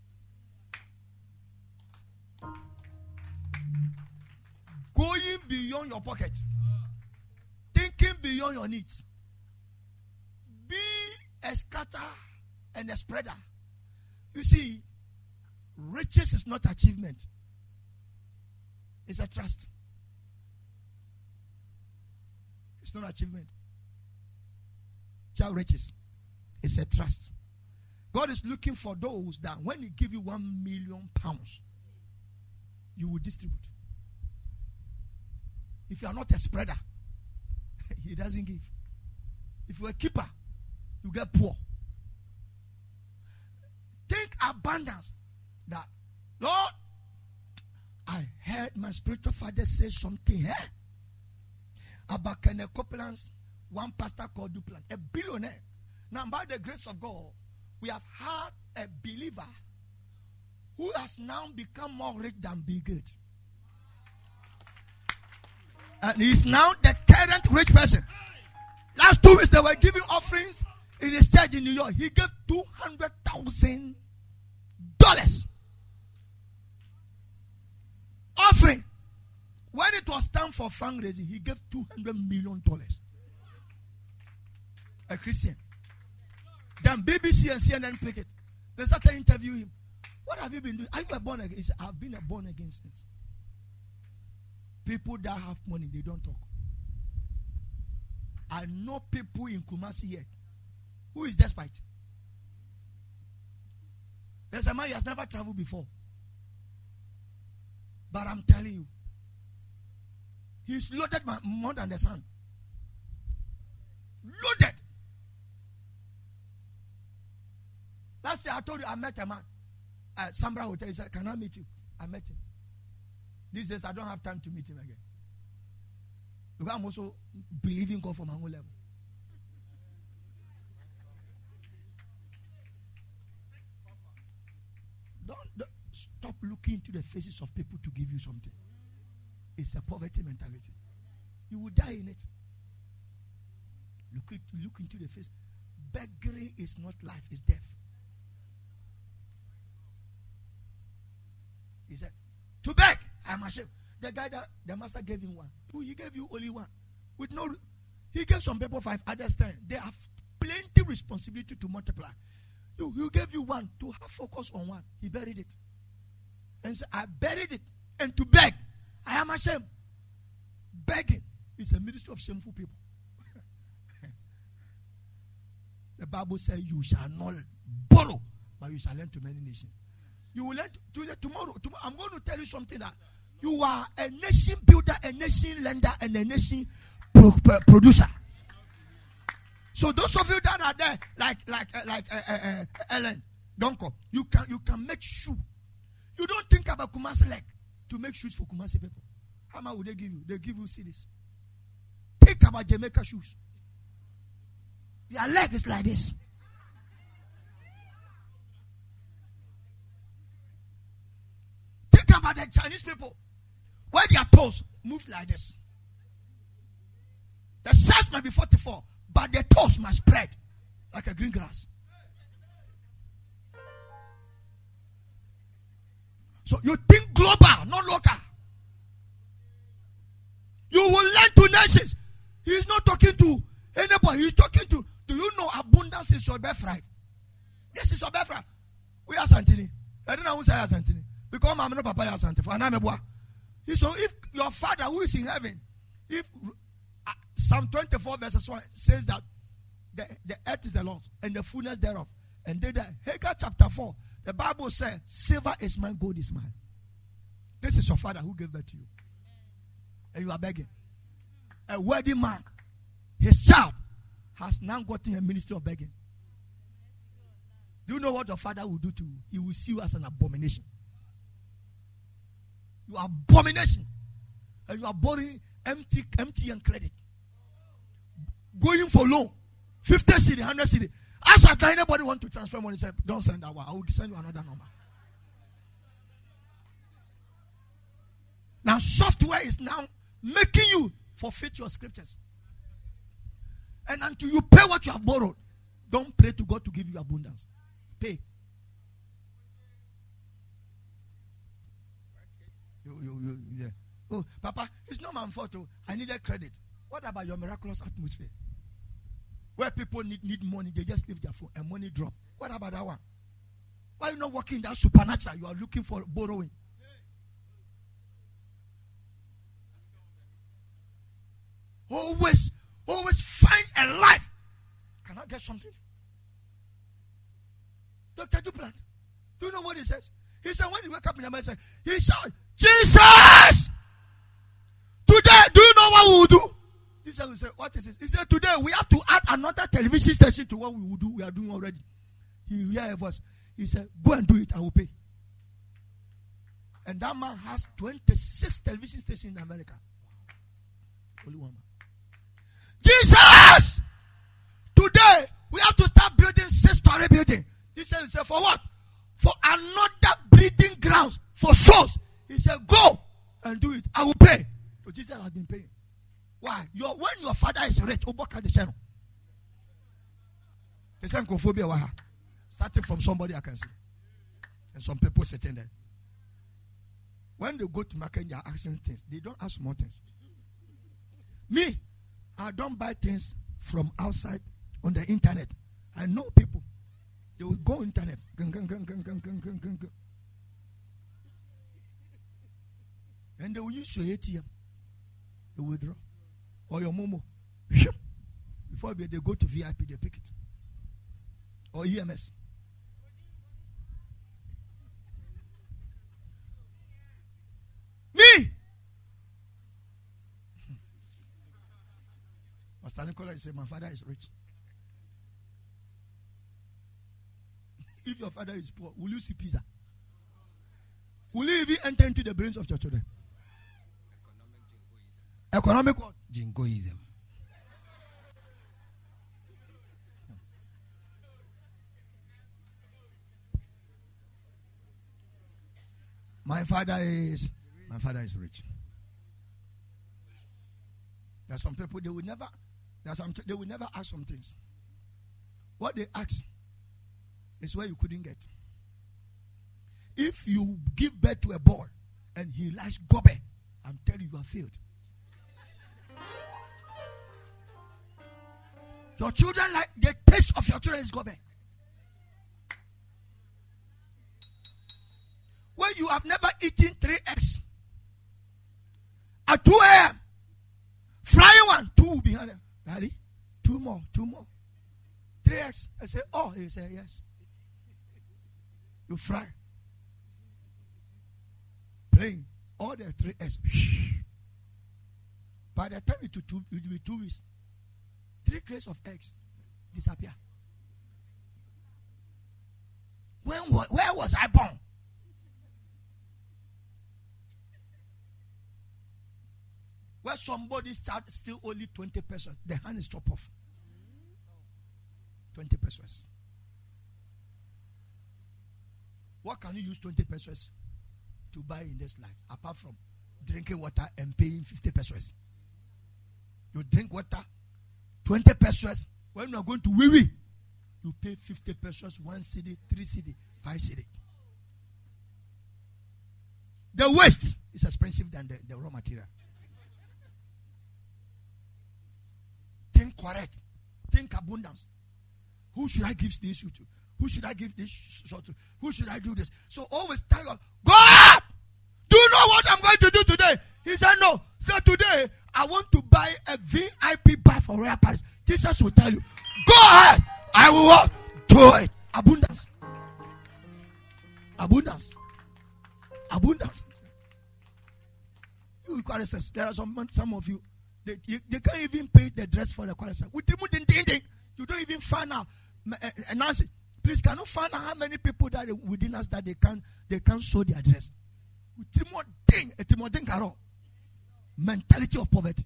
Going beyond your pocket. Thinking beyond your needs. Be a scatter and a spreader. You see, riches is not achievement, it's a trust. It's not achievement. Child riches. It's a trust. God is looking for those that when He give you one million pounds, you will distribute. If you are not a spreader, He doesn't give. If you're a keeper, you get poor. Think abundance. That, Lord, I heard my spiritual father say something about Kenneth Copeland's one pastor called Duplan, a billionaire. Now, by the grace of God, we have had a believer who has now become more rich than Bill Gates. And he's now the current rich person. Last two weeks, they were giving offerings in his church in New York. He gave $200,000 offering. When it was time for fundraising, he gave $200 million. A Christian. Then BBC and CNN pick it. They started interviewing him. What have you been doing? Are you born again? He said, I've been a born again since. People that have money, they don't talk. I know people in Kumasi here who is despite. There's a man he has never traveled before. But I'm telling you, he's loaded more than the sun. Loaded. Last year I told you I met a man. uh, Sambra Hotel. He said, Can I meet you? I met him. These days, I don't have time to meet him again. Because I'm also believing God for my own level. Don't, don't stop looking into the faces of people to give you something. It's a poverty mentality. You will die in it. Look, it, look into the face. Beggary is not life, it's death. He said, To beg, I'm ashamed. The guy that the master gave him one. Oh, he gave you only one. With no he gave some people five, others ten. They have plenty responsibility to multiply. You, he gave you one to have focus on one. He buried it. And said, I buried it. And to beg, I am ashamed. Begging is a ministry of shameful people. the Bible says, You shall not borrow, but you shall lend to many nations. You will learn to, to, tomorrow, tomorrow. I'm going to tell you something that you are a nation builder, a nation lender, and a nation pro, pro, producer. So those of you that are there, like like uh, like uh, uh, uh Ellen Donko, you can you can make shoe. You don't think about Kumasi leg to make shoes for Kumasi people. How much would they give you? They give you cedis. Think about Jamaica shoes. Their leg is like this. Think about the Chinese people. Where their toes move like this. The size might be 44, but the toes must spread like a green grass. So you think global, not local. You will learn to nations. He is not talking to anybody. He's talking to. Do you know abundance is your birthright? Yes, it's your birthright. We are Santini. I don't know who say Santini. Because I'm not Papa Santini. For Anamebua. So if your father who is in heaven, if uh, Psalm 24 verses 1 says that the, the earth is the Lord's and the fullness thereof. And then the Haggai chapter 4, the Bible says, Silver is mine, gold is mine. This is your father who gave that to you. And you are begging. A worthy man, his child, has now gotten a ministry of begging. Do you know what your father will do to you? He will see you as an abomination. You are abomination. And you are borrowing empty, empty and credit. Going for loan. 50 cedi, 100 cedi. Ask if anybody want to transfer money. Say, don't send that one. I will send you another number. Now, software is now making you forfeit your scriptures. And until you pay what you have borrowed, don't pray to God to give you abundance. Pay. You, you, you, yeah. Oh, Papa, it's not my fault. Oh. I needed credit. What about your miraculous atmosphere? Where people need, need money, they just leave their phone and money drop. What about that one? Why you not working that supernatural? You are looking for borrowing. Always, always find a life. Can I get something? Dr. Duplant, do you know what he says? He said, when he woke up in the morning, he said, Jesus! Today, do you know what we will do? Jesus will say, What is this? He said, Today we have to add another television station to what we will do. We are doing already. He hear a voice. He said, Go and do it, I will pay. And that man has 26 television stations in America. Only one man. Jesus! Today we have to start building six story building. He said, For what? For another breeding grounds for souls he said, Go and do it. I will pay. So Jesus has been paying. Why? Your, when your father is rich, Oboka the channel. The same cophobia starting from somebody I can see. And some people sitting there. When they go to market, they are asking things. They don't ask more things. Me, I don't buy things from outside on the internet. I know people. They will go internet. And they will use your ATM. They will withdraw. Or your Momo. Before they go to VIP, they pick it. Or EMS. Me! Pastor Nicola said, My father is rich. if your father is poor, will you see pizza? Will you even enter into the brains of your children? Economic? Jingoism. My father is my father is rich. There are some people they will never there are some they will never ask some things. What they ask is where you couldn't get. If you give birth to a boy and he likes gobe, I'm telling you, you have failed. Your children like the taste of your children is gobe. Eh? When you have never eaten three eggs at 2 a.m., flying one, two behind them. Daddy, two more, two more. Three eggs. I say, oh, he said, yes. You fry. Playing all the three eggs. By the time it will be two weeks, three crates of eggs disappear. When, where was I born? Where somebody start still only 20 pesos, the hand is chopped off. 20 pesos. What can you use 20 pesos to buy in this life apart from drinking water and paying 50 pesos? You drink water, 20 pesos. When you are going to Wiwi, you pay 50 pesos, one cedi, three cedi, five cedi. The waste is expensive than the, the raw material. Think correct. Think abundance. Who should I give this to? Who should I give this to? Who should I do this? So always tell God, God, do you know what I'm going to do today? He said, No. So today, I want to buy a VIP bar for Royal Palace. Jesus will tell you, Go ahead. I will? Do it. Abundance. Abundance. Abundance. You choristers, there are some some of you they, you, they can't even pay the dress for the chorus. You don't even find out. Eh, eh, Nancy, please, can you find out how many people that within us that they can they can show their dress? Mentality of poverty.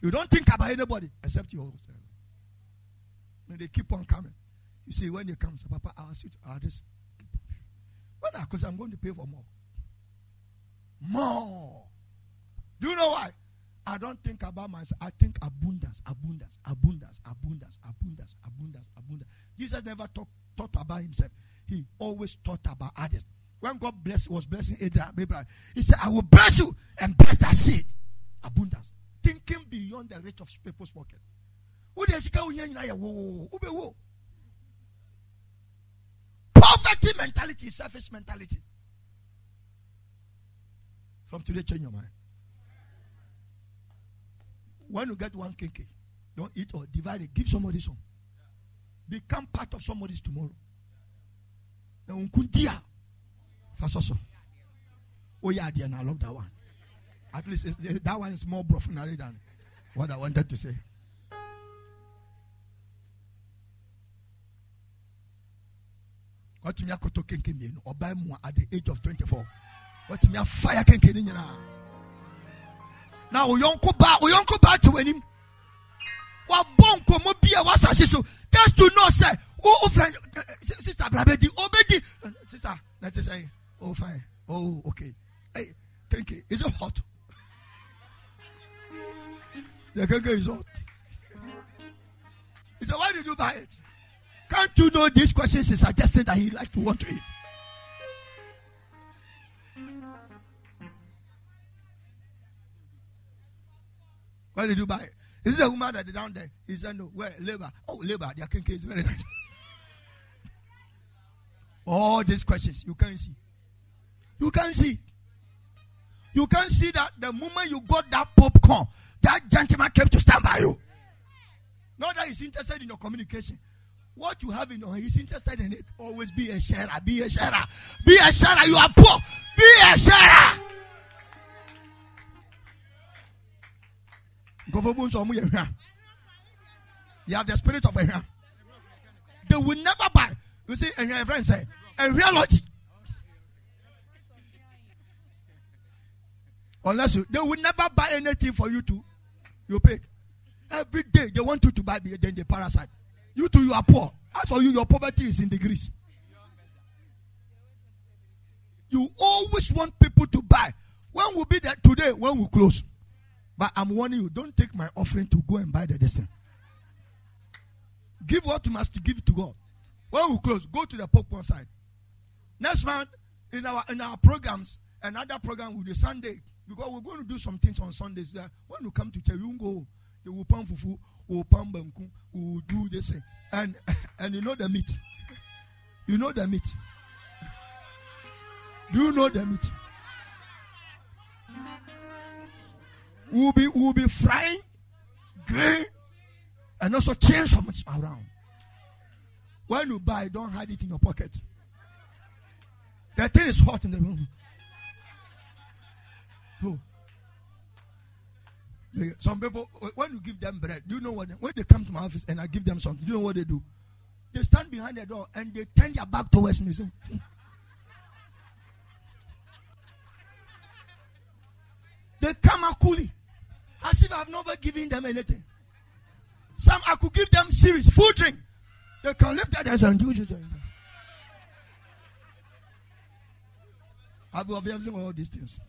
You don't think about anybody except yourself. When they keep on coming. You see, when they come, say, Papa, I'll sit, I'll just When I, because I'm going to pay for more. More. Do you know why? I don't think about myself. I think abundance, abundance, abundance, abundance, abundance, abundance, abundance. Jesus never talk, thought about himself. He always thought about others. When God bless, was blessing Abraham, he said, I will bless you and bless that seed. Abundance. Thinking beyond the reach of people's pocket. Poverty mentality is selfish mentality. From today, change your mind. When you get one KK, don't eat or divide it. Give somebody some. Become part of somebody's tomorrow. Now, unkundia. Fasoso. Oh, yeah, dear, I love that one. At least eh, eh, that one is more profanary than what I wanted to say. watumi akoto kenke mmienu ɔbaa mu at the age of 24 watumi afaya kenke ne nyinaa na oyɔnko baa oyɔnko baa te w'anim wabɔ nkɔmɔ bi a wasase so just to know say o o fɛ sista brabedi obedi. Sista na te eh, sɛ oh fine. Oh okay. Hey thank you. Is it hot the is hot he said why did you buy it can't you know these questions is suggesting that he like to want to eat. Where did you buy it? Is it a woman that down there? He said, No. Where? Labor. Oh, labor. Their kenkey is very nice. All these questions you can't see. You can't see. You can't see that the moment you got that popcorn, that gentleman came to stand by you. Not that he's interested in your communication. What you have in your he's interested in it. Always be a sharer. Be a sharer. Be a sharer. You are poor. Be a sharer. You have the spirit of a They will never buy. You see, and your friend say, a reality. Unless you, they will never buy anything for you to you pay. Every day they want you to buy, then they parasite. You too, you are poor. As for you, your poverty is in degrees. You always want people to buy. When will be that today? When we close? But I'm warning you, don't take my offering to go and buy the destiny. Give what you must give to God. When we close, go to the popcorn side. Next month, in our in our programs, another program will be Sunday. Because we're going to do some things on Sundays. There. When you come to church, you go, will pump fufu, will pump banku, will do this. And and you know the meat. You know the meat. Do you know the meat? We'll be we'll be frying, green, and also change some around. When you buy, don't hide it in your pocket. The thing is hot in the room. Some people, when you give them bread, do you know what? When they come to my office and I give them something, do you know what they do? They stand behind the door and they turn their back towards me. So, hmm. they come out coolly, as if I've never given them anything. Some I could give them serious food drink. They can lift their hands and do it. I've been observing all these things.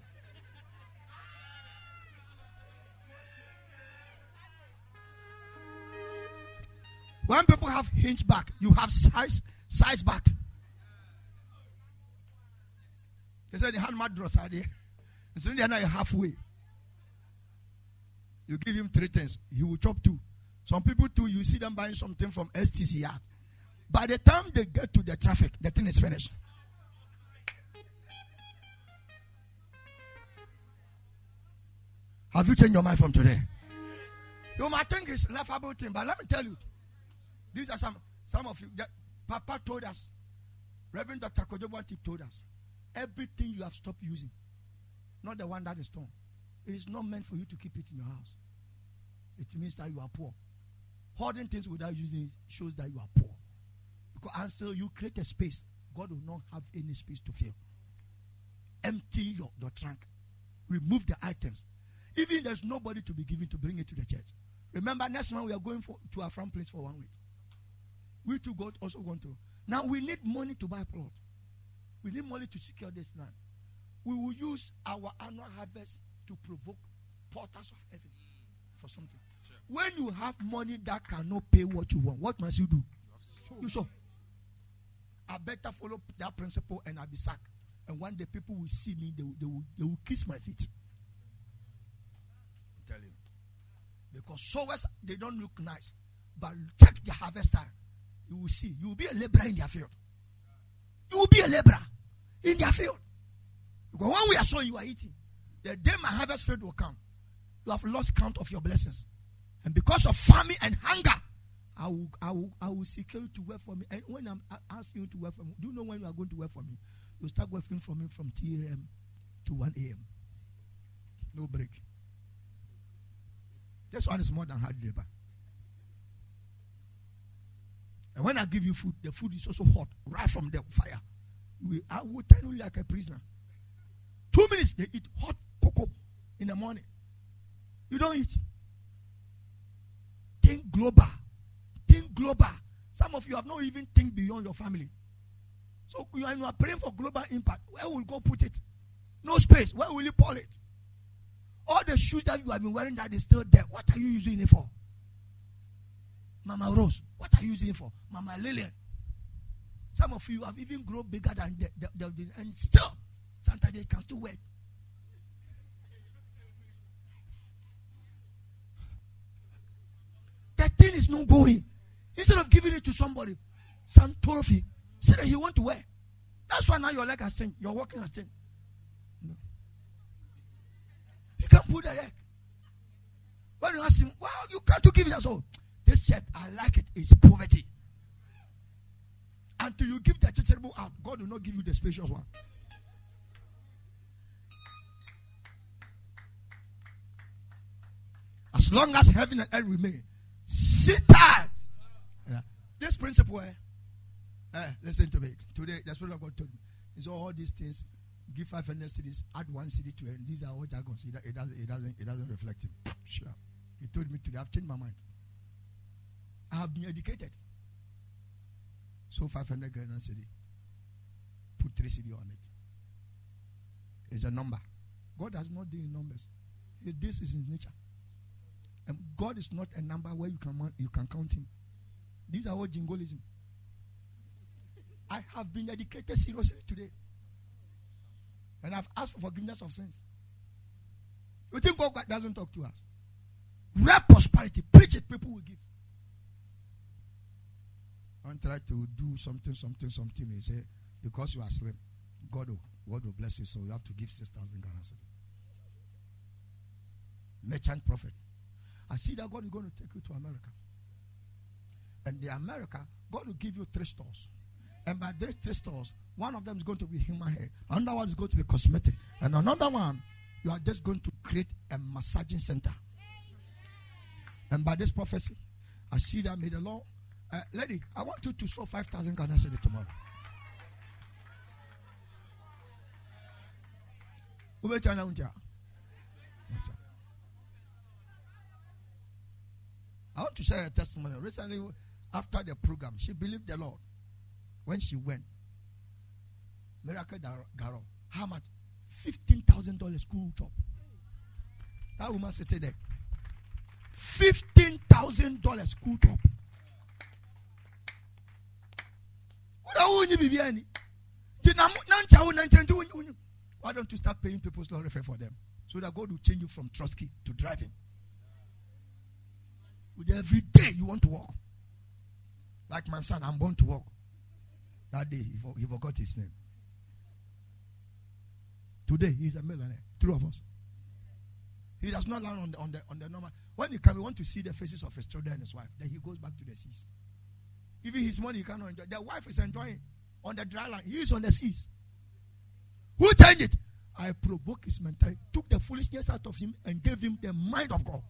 When people have hinge back, you have size size back. They said the hand mattress are there. Only now halfway. You give him three things, he will chop two. Some people too, you see them buying something from STCR. By the time they get to the traffic, the thing is finished. Have you changed your mind from today? You might think it's laughable thing, but let me tell you, these are some some of you that Papa told us, Reverend Dr. Kojobanti told us, everything you have stopped using, not the one that is torn. It is not meant for you to keep it in your house. It means that you are poor. Hoarding things without using it shows that you are poor. Because until you create a space, God will not have any space to fill. Empty your, your trunk. Remove the items. Even there's nobody to be given to bring it to the church. Remember, next month we are going for, to our front place for one week. We too God also want to. Now we need money to buy plot. We need money to secure this land. We will use our annual harvest to provoke portals of heaven for something. Sure. When you have money that cannot pay what you want, what must you do? You saw. I better follow that principle and I'll be sacked. And one day people will see me, they will, they will, they will kiss my feet. I'm telling you. Because sowers, they don't look nice. But check the harvester. You will see. You will be a laborer in their field. You will be a laborer in their field. Because when we are sowing, you are eating. The day my harvest field will come, you have lost count of your blessings. And because of famine and hunger, I will, I will, I will secure you to work for me. And when I'm asking you to work for me, do you know when you are going to work for me? You start working for me from 3 a.m. to 1 a.m. No break. This one is more than hard labor. And when I give you food, the food is also hot, right from the fire. We, I will tell you like a prisoner. Two minutes, they eat hot cocoa in the morning. You don't eat. Think global. Think global. Some of you have not even think beyond your family. So you are, you are praying for global impact. Where will God put it? No space. Where will you pull it? All the shoes that you have been wearing that is still there. What are you using it for? Mama Rose, what are you using for? Mama Lillian. Some of you have even grown bigger than the, the, the, the and still, sometimes they can still wear. That thing is not going. Instead of giving it to somebody, some trophy, say that you want to wear. That's why now your leg has changed. Your walking has changed. No. You can't put the leg. When you ask him, well, you can't give it as all. This shirt, I like it. It's poverty. Until you give the charitable out, God will not give you the spacious one. As long as heaven and earth remain, sit tight. Yeah. This principle, eh, eh, listen to me. Today, the Spirit of God told me. It's all these things. give 500 cedis, add one cedi to it. These are all jargons. It, it, doesn't, it, doesn't, it doesn't reflect him. Sure. He told me today, I've changed my mind. I have been educated. So 500 Ghana cedi. Put three cedi on it. It's a number. God does not deal in numbers. This is his nature. And God is not a number where you can you can count him. These are all jingoism. I have been educated seriously today. And I've asked for forgiveness of sins. You think God doesn't talk to us? Real prosperity. Preach it, people will give. I try to do something, something, something. He say, because you are slim, God will, God will bless you, so you have to give 6,000 Ghana Merchant prophet. I see that God is going to take you to America. And the America, God will give you three stores. And by these three stores, one of them is going to be human hair, another one is going to be cosmetic, and another one, you are just going to create a massaging center. And by this prophecy, I see that may the Lord, uh, lady, I want you to sow 5,000 Ghana cedi tomorrow. I want to share a testimony. Recently, after the program, she believed the Lord when she went. Miracle Garo. How much? $15,000 school job. That woman sitting there. $15,000 school job. Why don't you start paying people's fare for them? So that God will change you from trotro to driving. With every day you want to walk. Like my son, I'm born to walk. That day, he, he forgot his name. Today, he's a millionaire. three of us. He does not land on the, on the, on the normal. When he come, he want to see the faces of his children and his wife. Then he goes back to the seas. Even his money, he cannot enjoy. The wife is enjoying on the dry land. He is on the seas. Who changed it? I provoked his mentality, took the foolishness out of him, and gave him the mind of God.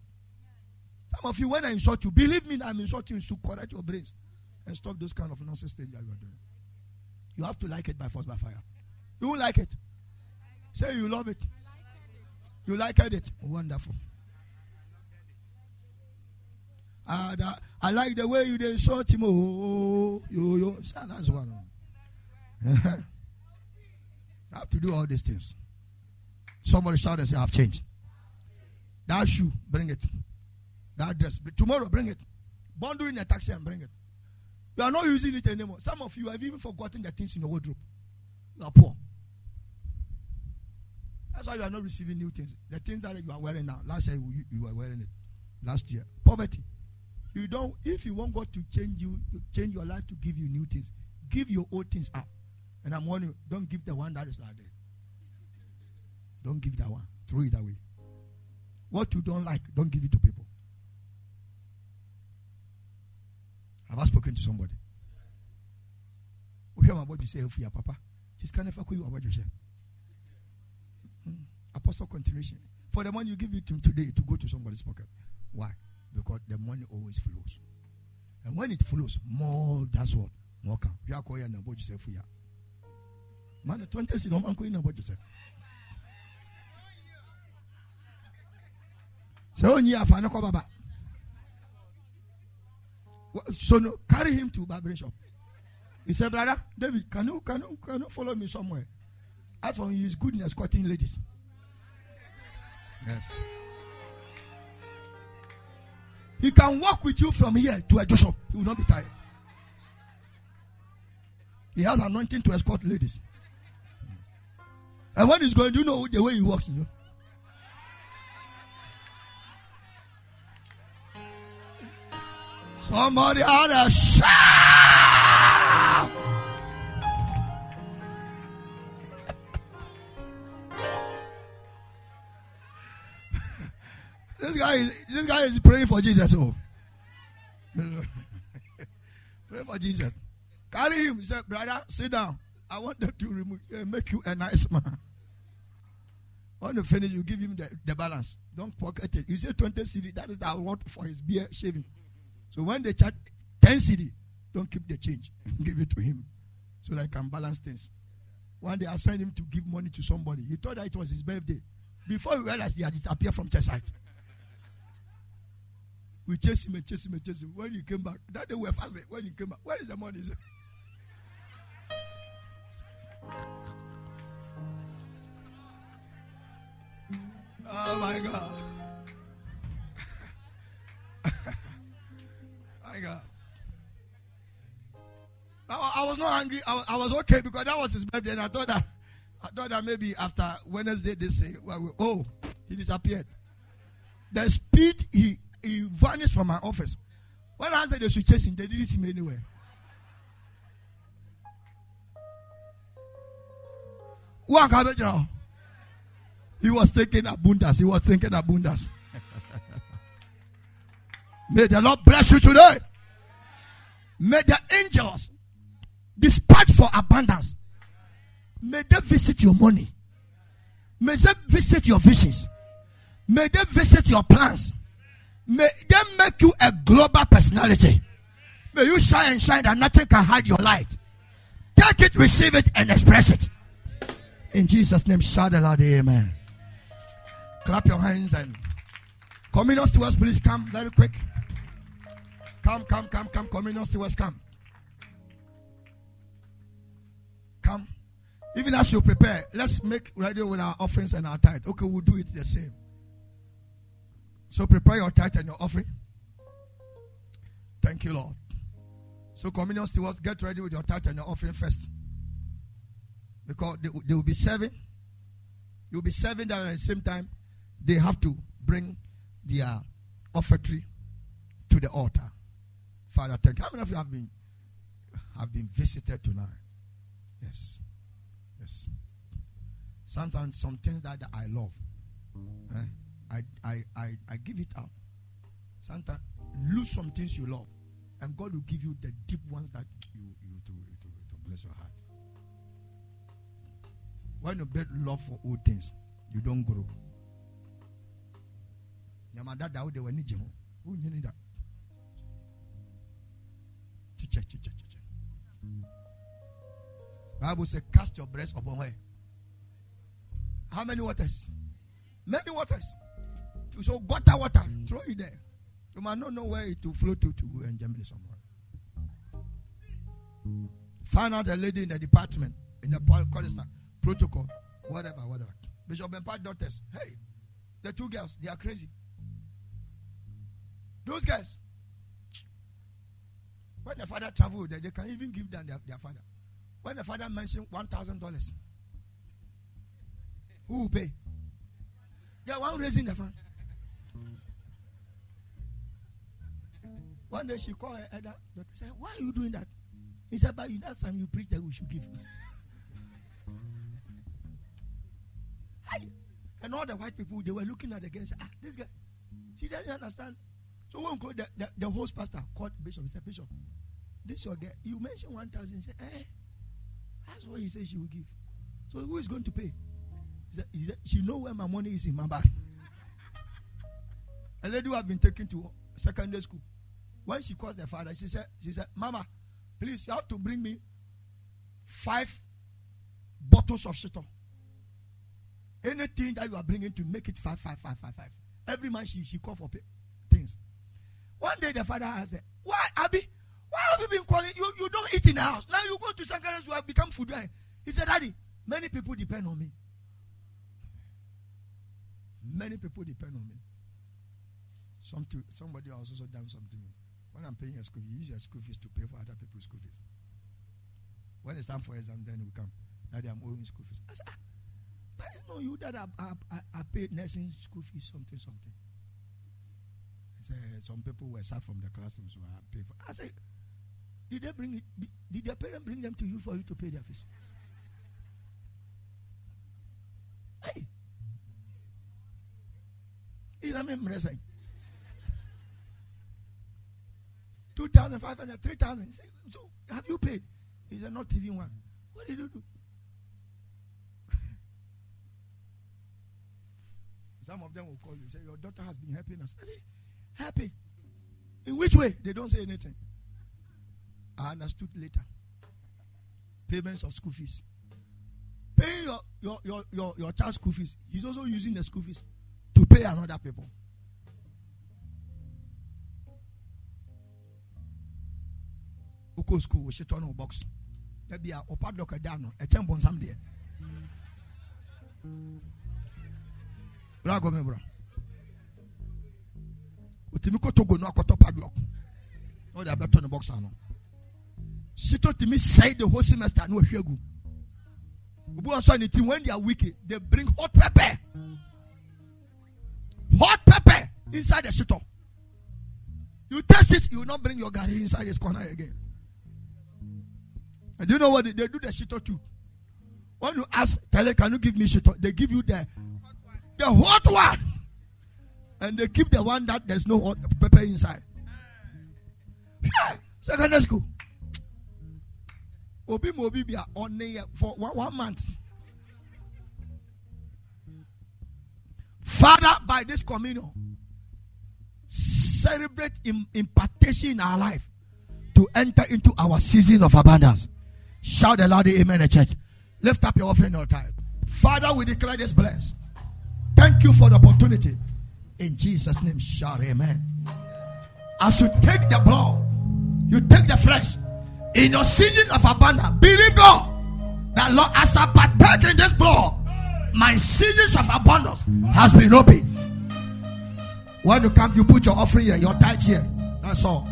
Some of you, when I insult you, believe me, I'm insulting you to correct your brains and stop those kind of nonsense things that you are doing. You have to like it by force, by fire. You will like it. Say you love it. You like it. Wonderful. Uh, I like the way you insult him. Oh, yo, yo. That's one. I have to do all these things. Somebody shout and say, I've changed. That shoe, bring it. That dress, tomorrow, bring it. Bundle in a taxi and bring it. You are not using it anymore. Some of you have even forgotten the things in your wardrobe. You are poor. That's why you are not receiving new things. The things that you are wearing now, last year you were wearing it. Last year. Poverty. You don't, if you want God to change you, change your life to give you new things, give your old things up. And I'm warning you, don't give the one that is not there. Don't give that one. Throw it away. What you don't like, don't give it to people. Have I spoken to somebody? We hear about you say, your Papa. Just can't ever you about yourself. Hmm. Apostle continuation. For the money you give it to today to go to somebody's pocket. Why? Because the money always flows. And when it flows, more that's what more come. You are calling about yourself you. Man, 20 is no man calling about yourself. So, you, Baba. So no, carry him to barbering shop. He said, Brother, David, can you can you can you follow me somewhere? As for his goodness, escorting ladies. Yes. He can walk with you from here to a Joseph. He will not be tired. He has anointing to escort ladies. And when he's going, do you know the way he walks? You know? Somebody ought to shout. This guy is this guy is praying for Jesus. Oh. Pray for Jesus. Carry him. He said, brother, sit down. I want them to remove, uh, make you a nice man. When you finish, you give him the, the balance. Don't pocket it. You say 20 cedi. That is the award for his beer shaving. So when they charge 10 cedi, don't keep the change. Give it to him so that he can balance things. One day I sent him to give money to somebody. He thought that it was his birthday. Before he realized he had disappeared from church site. We chased him and chased him and chased him. When he came back, that day we were fasting. When he came back, where is the money? Oh my God. my God. I, I was not angry. I, I, was okay because that was his birthday, and I thought that I thought that maybe after Wednesday they say, well, "Oh, he disappeared." The speed he he vanished from my office. When I said they should chase him, they didn't see me anywhere. He was taking abundance. He was thinking abundance. May the Lord bless you today. May the angels dispatch for abundance. May they visit your money. May they visit your visions. May they visit your plans. May they make you a global personality. May you shine and shine that nothing can hide your light. Take it, receive it, and express it. In Jesus' name, shout aloud, Amen. Clap your hands and communion stewards, please come very quick. Come, come, come, come. Communion stewards, come. Come. Even as you prepare, let's make ready with our offerings and our tithe. Okay, we'll do it the same. So prepare your tithe and your offering. Thank you, Lord. So communion stewards, get ready with your tithe and your offering first. Because they, they will be serving. You'll be serving them at the same time they have to bring their offertory to the altar. Father, thank you. How many of you have been have been visited tonight? Yes. Yes. Sometimes some things that I love, eh, I, I, I, I give it up. Santa, lose some things you love, and God will give you the deep ones that you, you to, to, to bless your heart. When you build love for old things, you don't grow. Nyama dada wo de w'ani gye ho wonyini da kyekyɛ kyekyɛ kyekyɛ bible say cast your breast upon her. How many waters? Many waters so gutter water throw it there you might not know where it will flow to to go and germinate somewhere find out a lady in the department in the chorister protocol whatever whatever bishop and daughters hey the two girls they are crazy those guys, when the father traveled, they, they can even give them their, their father. When the father mentioned one thousand dollars, who will pay? They are one raising the fund. One day she called her elder daughter said, Why are you doing that? He said, But that time you preach that we should give. and all the white people they were looking at the guy and said, Ah, this guy, she doesn't understand. So when the, the, the host pastor called Bishop, he said, Bishop, this your girl. You mentioned 1,000. He said, eh, that's what he said she will give. So who is going to pay? He said, he said, she know where my money is in my bag. A lady who have been taken to secondary school. When she calls the father, she said, she said, Mama, please, you have to bring me five bottles of shit. Anything that you are bringing to make it five, five, five, five, five. Every month she, she call for things. One day the father asked, Why, Abby? Why have you been calling? You, you don't eat in the house. Now you go to Sankaras who have become food. He said, Daddy, many people depend on me. Many people depend on me. Some to, somebody also done something. When I'm paying your school, you use your school fees to pay for other people's school fees. When it's time for exam, then you come. Now they I'm owing school fees. I said, ah, but know you that I, I, I paid nursing school fees, something, something. He said, eh, some people were sacked from the classroom, so I paid for I said, did they bring it, did their parents bring them to you for you to pay their fees? hey! 2,500, 3,000. So, have you paid? He said, not even one. What did you do? Some of them will call you say, Your daughter has been helping us. Happy. In which way? They don't say anything. I understood later. Payments of school fees. Paying your, your, your, your, your child's school fees. He's also using the school fees to pay another people. Oko school, we sit on a box. There be a padlock a down, a champ on some day. Bra go me bra. Otimi ko togo no akoto padlock. No they better on the box ano. Sito timi say the whole semester no hwegu. Obu aso ni team when they are wicked, they bring hot pepper. Hot pepper inside the shito. You taste it, you will not bring your garri inside this corner again. And you know what they, they do the shito too? When you ask, tell it, can you give me shito? They give you the the hot one. And they keep the one that there's no hot pepper inside. Yeah, secondary school. Obi Mobi be on for one, one month. Father, by this communion, celebrate im- impartation in our life to enter into our season of abundance. Shout the loud amen, church. Lift up your offering all time. Father, we declare this blessed. Thank you for the opportunity. In Jesus' name, shout amen. As you take the blood, you take the flesh. In your season of abundance, believe God that Lord, as I partake in this blood, my seasons of abundance has been opened. When you come, you put your offering here, your tithe here. That's all.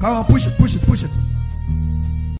Come on, push it, push it, push it.